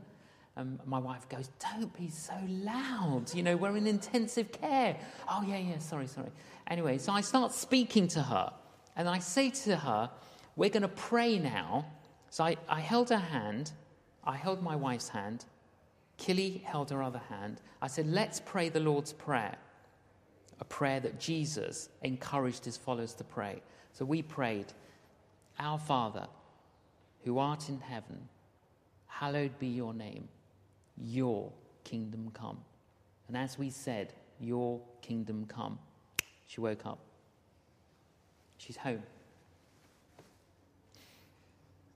And my wife goes, Don't be so loud. You know, we're in intensive care. Oh, yeah, yeah, sorry, sorry. Anyway, so I start speaking to her. And I say to her, We're going to pray now. So I, I held her hand. I held my wife's hand. Killy held her other hand. I said, Let's pray the Lord's Prayer a prayer that Jesus encouraged his followers to pray. So we prayed, Our Father, who art in heaven, hallowed be your name, your kingdom come. And as we said, Your kingdom come, she woke up. She's home.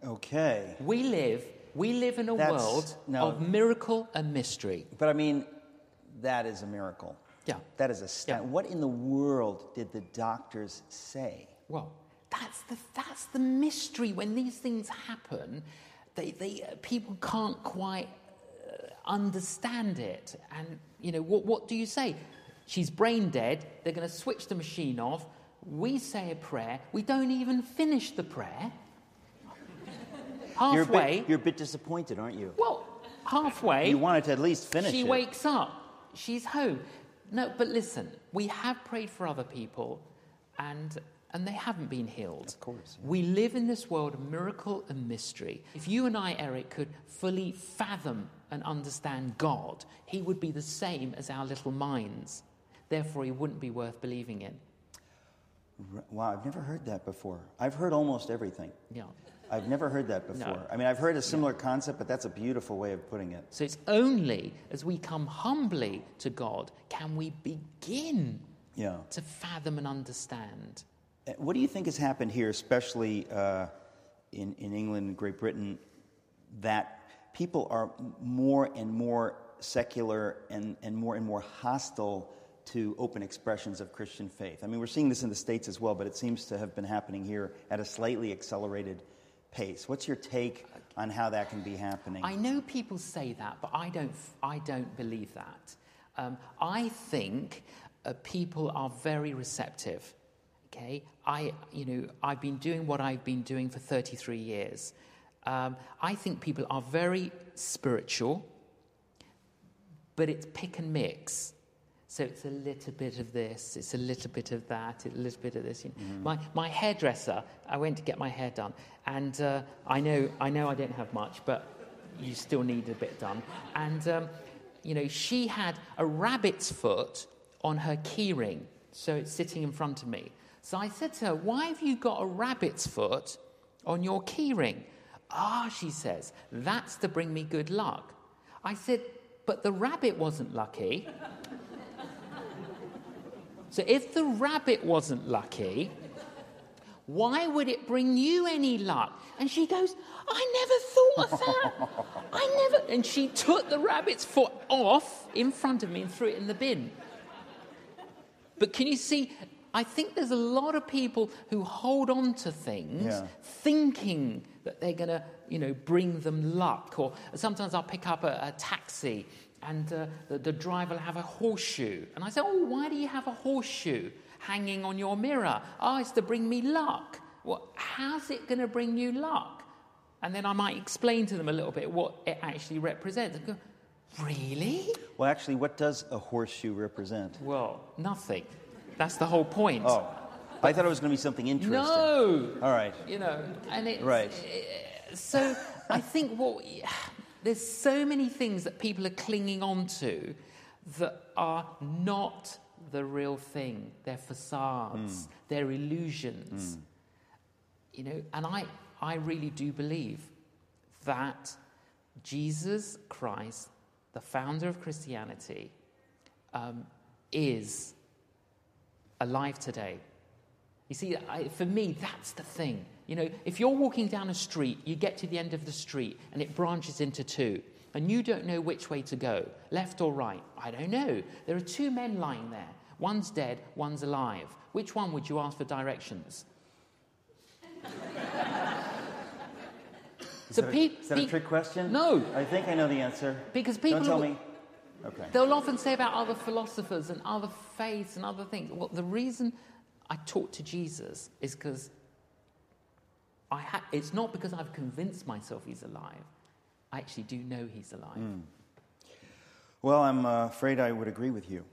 Okay. We live, we live in a That's- world no. of miracle and mystery. But I mean, that is a miracle. Yeah. That is a sta- Yeah. What in the world did the doctors say? Well, that's the, that's the mystery. When these things happen, they, they, uh, people can't quite uh, understand it. And, you know, what, what do you say? She's brain dead. They're going to switch the machine off. We say a prayer. We don't even finish the prayer. You're a, Halfway. bit, you're a bit disappointed, aren't you? well, halfway. You wanted to at least finish she it. wakes up. She's home. No, but listen, we have prayed for other people and and they haven't been healed. Of course, yeah. We live in this world of miracle and mystery. If you and I, Eric, could fully fathom and understand God, he would be the same as our little minds. Therefore, he wouldn't be worth believing in. Wow, I've never heard that before. I've heard almost everything. Yeah. I've never heard that before. No. I mean, I've heard a similar concept, but that's a beautiful way of putting it. So it's only as we come humbly to God can we begin Yeah. to fathom and understand. What do you think has happened here, especially uh, in, in England and Great Britain, that people are more and more secular and, and more and more hostile to open expressions of Christian faith? I mean, we're seeing this in the States as well, but it seems to have been happening here at a slightly accelerated pace. What's your take on how that can be happening? I know people say that, but I don't, I don't believe that. Um, I think uh, people are very receptive. Okay, I, you know, I've been doing what I've been doing for 33 years. Um, I think people are very spiritual, but it's pick and mix. So it's a little bit of this, it's a little bit of that, a little bit of this. You know. My, my hairdresser, I went to get my hair done, and uh, I, know, I know I don't have much, but you still need a bit done. And, um, you know, she had a rabbit's foot on her keyring, so it's sitting in front of me. So I said to her, Why have you got a rabbit's foot on your keyring? Ah, she says, that's to bring me good luck. I said, but the rabbit wasn't lucky. so if the rabbit wasn't lucky, why would it bring you any luck? And she goes, I never thought of that. I never. And she took the rabbit's foot off in front of me and threw it in the bin. But can you see? I think there's a lot of people who hold on to things Yeah. thinking that they're going to, you know, bring them luck. Or sometimes I'll pick up a, a taxi and uh, the, the driver will have a horseshoe. And I say, Oh, why do you have a horseshoe hanging on your mirror? Oh, it's to bring me luck. Well, how's it going to bring you luck? And then I might explain to them a little bit what it actually represents. Go, Really? Well, actually, what does a horseshoe represent? Well, nothing. That's the whole point. Oh, I thought it was going to be something interesting. No. All right. You know, and it's Right. uh, So I think what there's so many things that people are clinging on to that are not the real thing. They're facades. They're illusions. You know, and I I really do believe that Jesus Christ, the founder of Christianity, um, is alive today. You see, I, for me, that's the thing. You know, if you're walking down a street, you get to the end of the street and it branches into two, and you don't know which way to go, left or right. I don't know. There are two men lying there. One's dead, one's alive. Which one would you ask for directions? Is So that, a, is that a trick question? No. I think I know the answer. Because people Don't tell me. Okay. They'll often say about other philosophers and other faiths and other things. Well, the reason I talk to Jesus is because I ha- it's not because I've convinced myself he's alive. I actually do know he's alive. Well, I'm uh, afraid I would agree with you.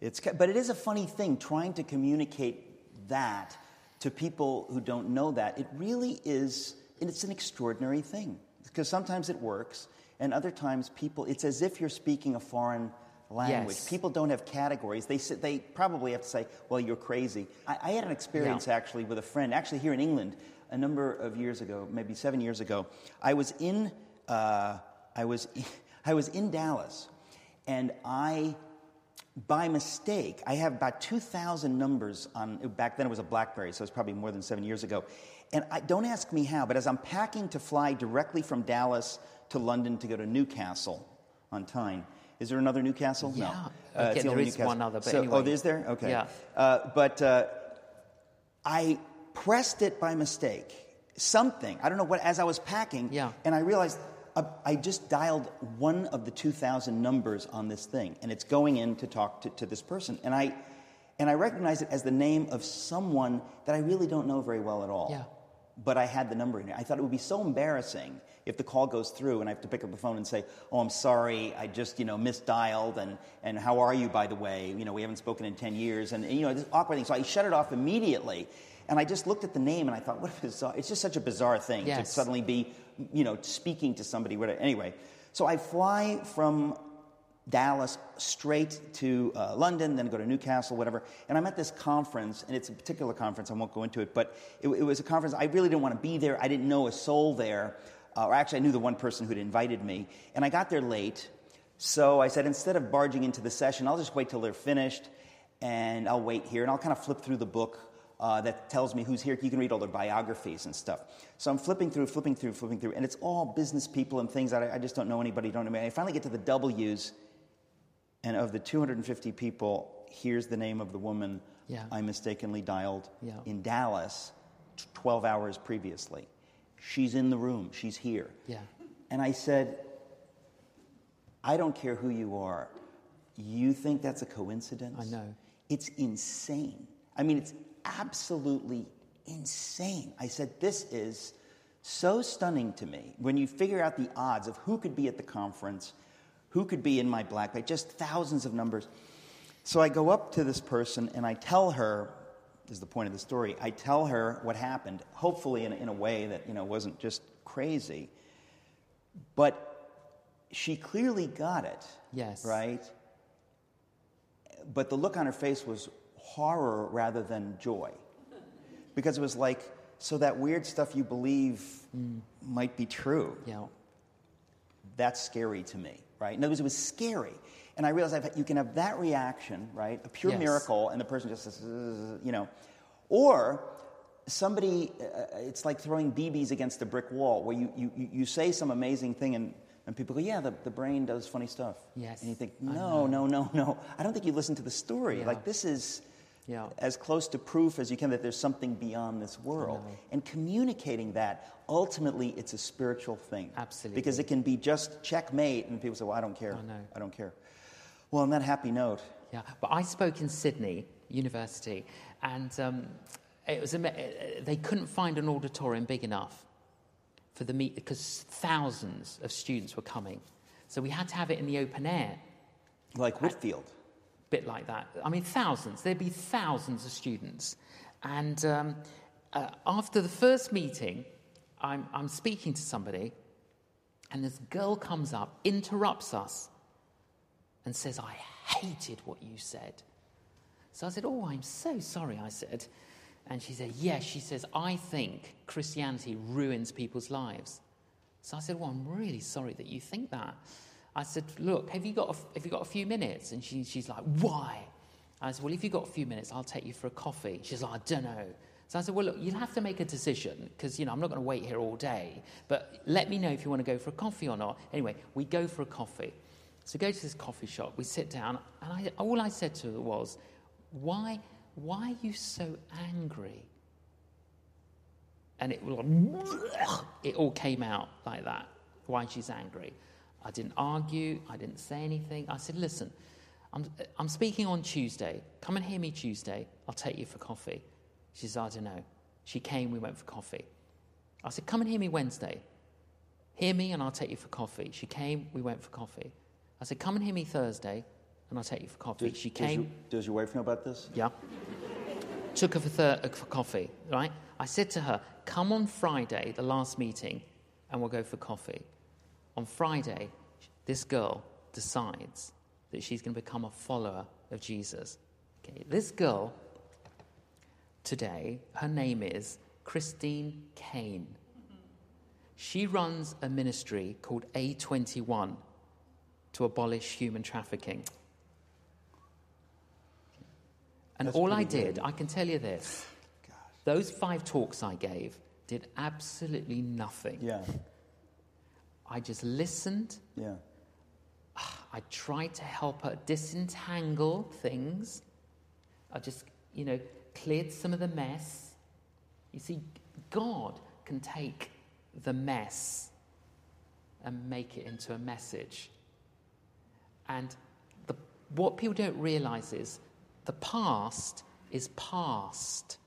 It's, ca- but it is a funny thing trying to communicate that to people who don't know that. It really is, and it's an extraordinary thing because sometimes it works, and other times people, it's as if you're speaking a foreign language. Yes. People don't have categories. They, they probably have to say, well, you're crazy. I, I had an experience Yeah. actually with a friend, actually here in England, a number of years ago, maybe seven years ago. I was in, uh, I was, I was in Dallas, and I, by mistake, I have about 2,000 numbers on, back then it was a Blackberry, so it's probably more than seven years ago. And I, don't ask me how, but as I'm packing to fly directly from Dallas to London to go to Newcastle on Tyne, is there another Newcastle? Yeah. No. Uh, Okay, it's the only Newcastle. one other, but So- anyway. Oh, is there? Okay. Yeah. Uh, but uh, I pressed it by mistake. Something, I don't know what, as I was packing, Yeah. and I realized uh, I just dialed one of the 2,000 numbers on this thing, and it's going in to talk to, to this person. And I, and I recognize it as the name of someone that I really don't know very well at all. Yeah. But I had the number in it. I thought it would be so embarrassing if the call goes through and I have to pick up the phone and say, "Oh, I'm sorry, I just you know misdialed," and and how are you, by the way? You know, we haven't spoken in 10 years, and, and, you know this awkward thing. So I shut it off immediately, and I just looked at the name and I thought, what a bizarre! It's just such a bizarre thing to suddenly be, you know, speaking to somebody. Anyway, so I fly from Dallas straight to uh, London, then go to Newcastle, whatever. And I'm at this conference, and it's a particular conference. I won't go into it, but it, it was a conference. I really didn't want to be there. I didn't know a soul there, uh, or actually, I knew the one person who'd invited me. And I got there late, so I said instead of barging into the session, I'll just wait till they're finished, and I'll wait here, and I'll kind of flip through the book. Uh, that tells me who's here. You can read all their biographies and stuff. So I'm flipping through, flipping through, flipping through, and it's all business people and things that I, I just don't know anybody, don't know. I finally get to the W's, and of the 250 people, here's the name of the woman Yeah. I mistakenly dialed Yeah. in Dallas 12 hours previously. She's in the room, she's here. Yeah. And I said, I don't care who you are. You think that's a coincidence? I know. It's insane. I mean, it's absolutely insane. I said, This is so stunning to me when you figure out the odds of who could be at the conference, who could be in my black bag, just thousands of numbers. So I go up to this person and I tell her, this is the point of the story, I tell her what happened, hopefully in, a- in a way that you know, wasn't just crazy. But she clearly got it. Yes. Right? But the look on her face was horror rather than joy. Because it was like, so that weird stuff you believe mm. might be true. Yeah. That's scary to me, right? In other words, it was scary. And I realized I've, you can have that reaction, right? A pure Yes. miracle, and the person just says, you know. Or somebody, uh, it's like throwing BBs against a brick wall where you, you, you you say some amazing thing and, and people go, yeah, the, the brain does funny stuff. Yes, And you think, no, no, no, no. I don't think you listen to the story. Yeah. Like, this is Yeah. as close to proof as you can that there's something beyond this world. And communicating that, ultimately, it's a spiritual thing. Absolutely. Because it can be just checkmate, and people say, well, I don't care. I know. I don't care. Well, on that happy note, Yeah, but I spoke in Sydney University, and um, it was they couldn't find an auditorium big enough for the meet because thousands of students were coming, so we had to have it in the open air, like Whitefield. Bit like that. I mean, thousands. There'd be thousands of students, and um, uh, after the first meeting, I'm, I'm speaking to somebody, and this girl comes up, interrupts us, and says, I hated what you said. So I said, Oh, I'm so sorry, I said. And she said, Yes, she says, I think Christianity ruins people's lives. So I said, Well, I'm really sorry that you think that. I said, Look, have you got a, have you got a few minutes? And she, she's like, Why? I said, Well, if you've got a few minutes, I'll take you for a coffee. She's like, I don't know. So I said, Well, look, you'll have to make a decision because, you know, I'm not going to wait here all day. But let me know if you want to go for a coffee or not. Anyway, we go for a coffee. So we go to this coffee shop, we sit down, and I, all I said to her was, why, why are you so angry? And it, it all came out like that, why she's angry. I didn't argue, I didn't say anything. I said, listen, I'm, I'm speaking on Tuesday. Come and hear me Tuesday. I'll take you for coffee. She says, I don't know. She came, we went for coffee. I said, come and hear me Wednesday. Hear me and I'll take you for coffee. She came, we went for coffee. I said, come and hear me Thursday and I'll take you for coffee. Does, she does came. your, does your wife know about this? Yeah. Took her for, thir- uh, for coffee, right? I said to her, come on Friday, the last meeting, and we'll go for coffee. On Friday, this girl decides that she's going to become a follower of Jesus. Okay, this girl today, her name is Christine Caine. She runs a ministry called A21 to abolish human trafficking. And That's all I did, good. I can tell you this Gosh. those five talks I gave did absolutely nothing. Yeah, I just listened. yeah. Ah, I tried to help her disentangle things. I just, you know, cleared some of the mess. You see, God can take the mess and make it into a message. And the, what people don't realize is the past is past.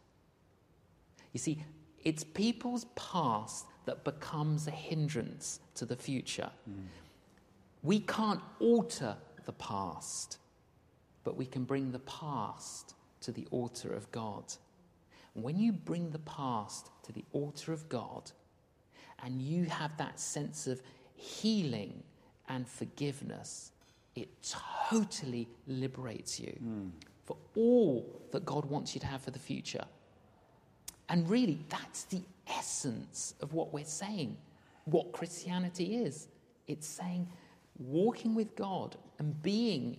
You see, it's people's past that becomes a hindrance to the future. We can't alter the past, but we can bring the past to the altar of God. When you bring the past to the altar of God and you have that sense of healing and forgiveness, it totally liberates you hmm. for all that God wants you to have for the future. And really, that's the essence of what we're saying, what Christianity is. It's saying walking with God and being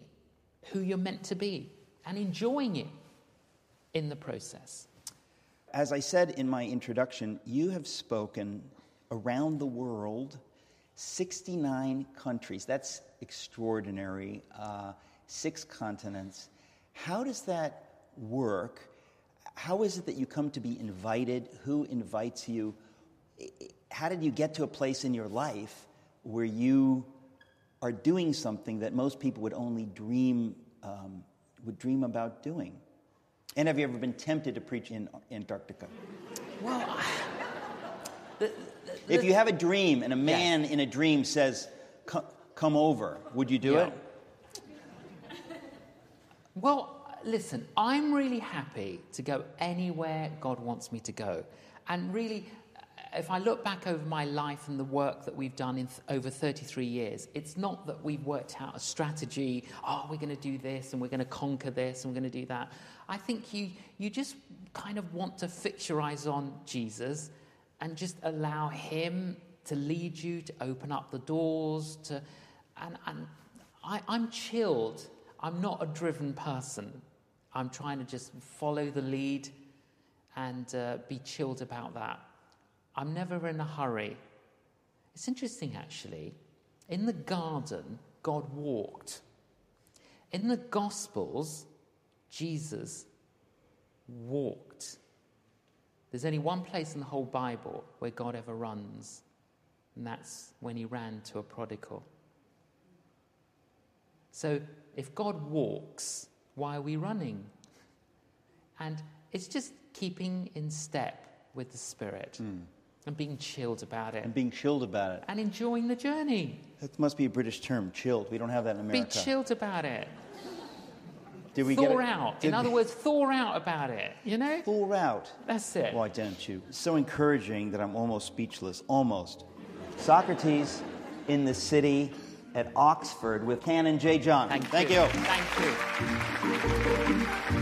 who you're meant to be and enjoying it in the process. As I said in my introduction, you have spoken around the world, 69 countries. That's extraordinary. Uh, six continents. How does that work? How is it that you come to be invited? Who invites you? I- I- How did you get to a place in your life where you are doing something that most people would only dream, um, would dream about doing? And have you ever been tempted to preach in Antarctica? Well, If you have a dream and a man in a dream says, "Come over," would you do Yeah. it? Well, listen, I'm really happy to go anywhere God wants me to go. And really, uh, if I look back over my life and the work that we've done in th- over 33 years, it's not that we've worked out a strategy, oh, we're going to do this and we're going to conquer this and we're going to do that. I think you, you just kind of want to fix your eyes on Jesus and just allow Him to lead you, to open up the doors, to, and, and I, I'm chilled. I'm not a driven person. I'm trying to just follow the lead and uh, be chilled about that. I'm never in a hurry. It's interesting, actually. In the garden, God walked. In the Gospels, Jesus walked. There's only one place in the whole Bible where God ever runs, and that's when he ran to a prodigal. So, if God walks, why are we running? And it's just keeping in step with the Spirit mm. and being chilled about it. And being chilled about it. And enjoying the journey. That must be a British term, chilled. We don't have that in America. Be chilled about it. Did we thaw out. Did in other words, thaw out about it. You know? Thaw out. That's it. Why don't you? So encouraging that I'm almost speechless. Almost. Socrates in the city at Oxford with Canon J. John. Thank, Thank you. you. Thank you.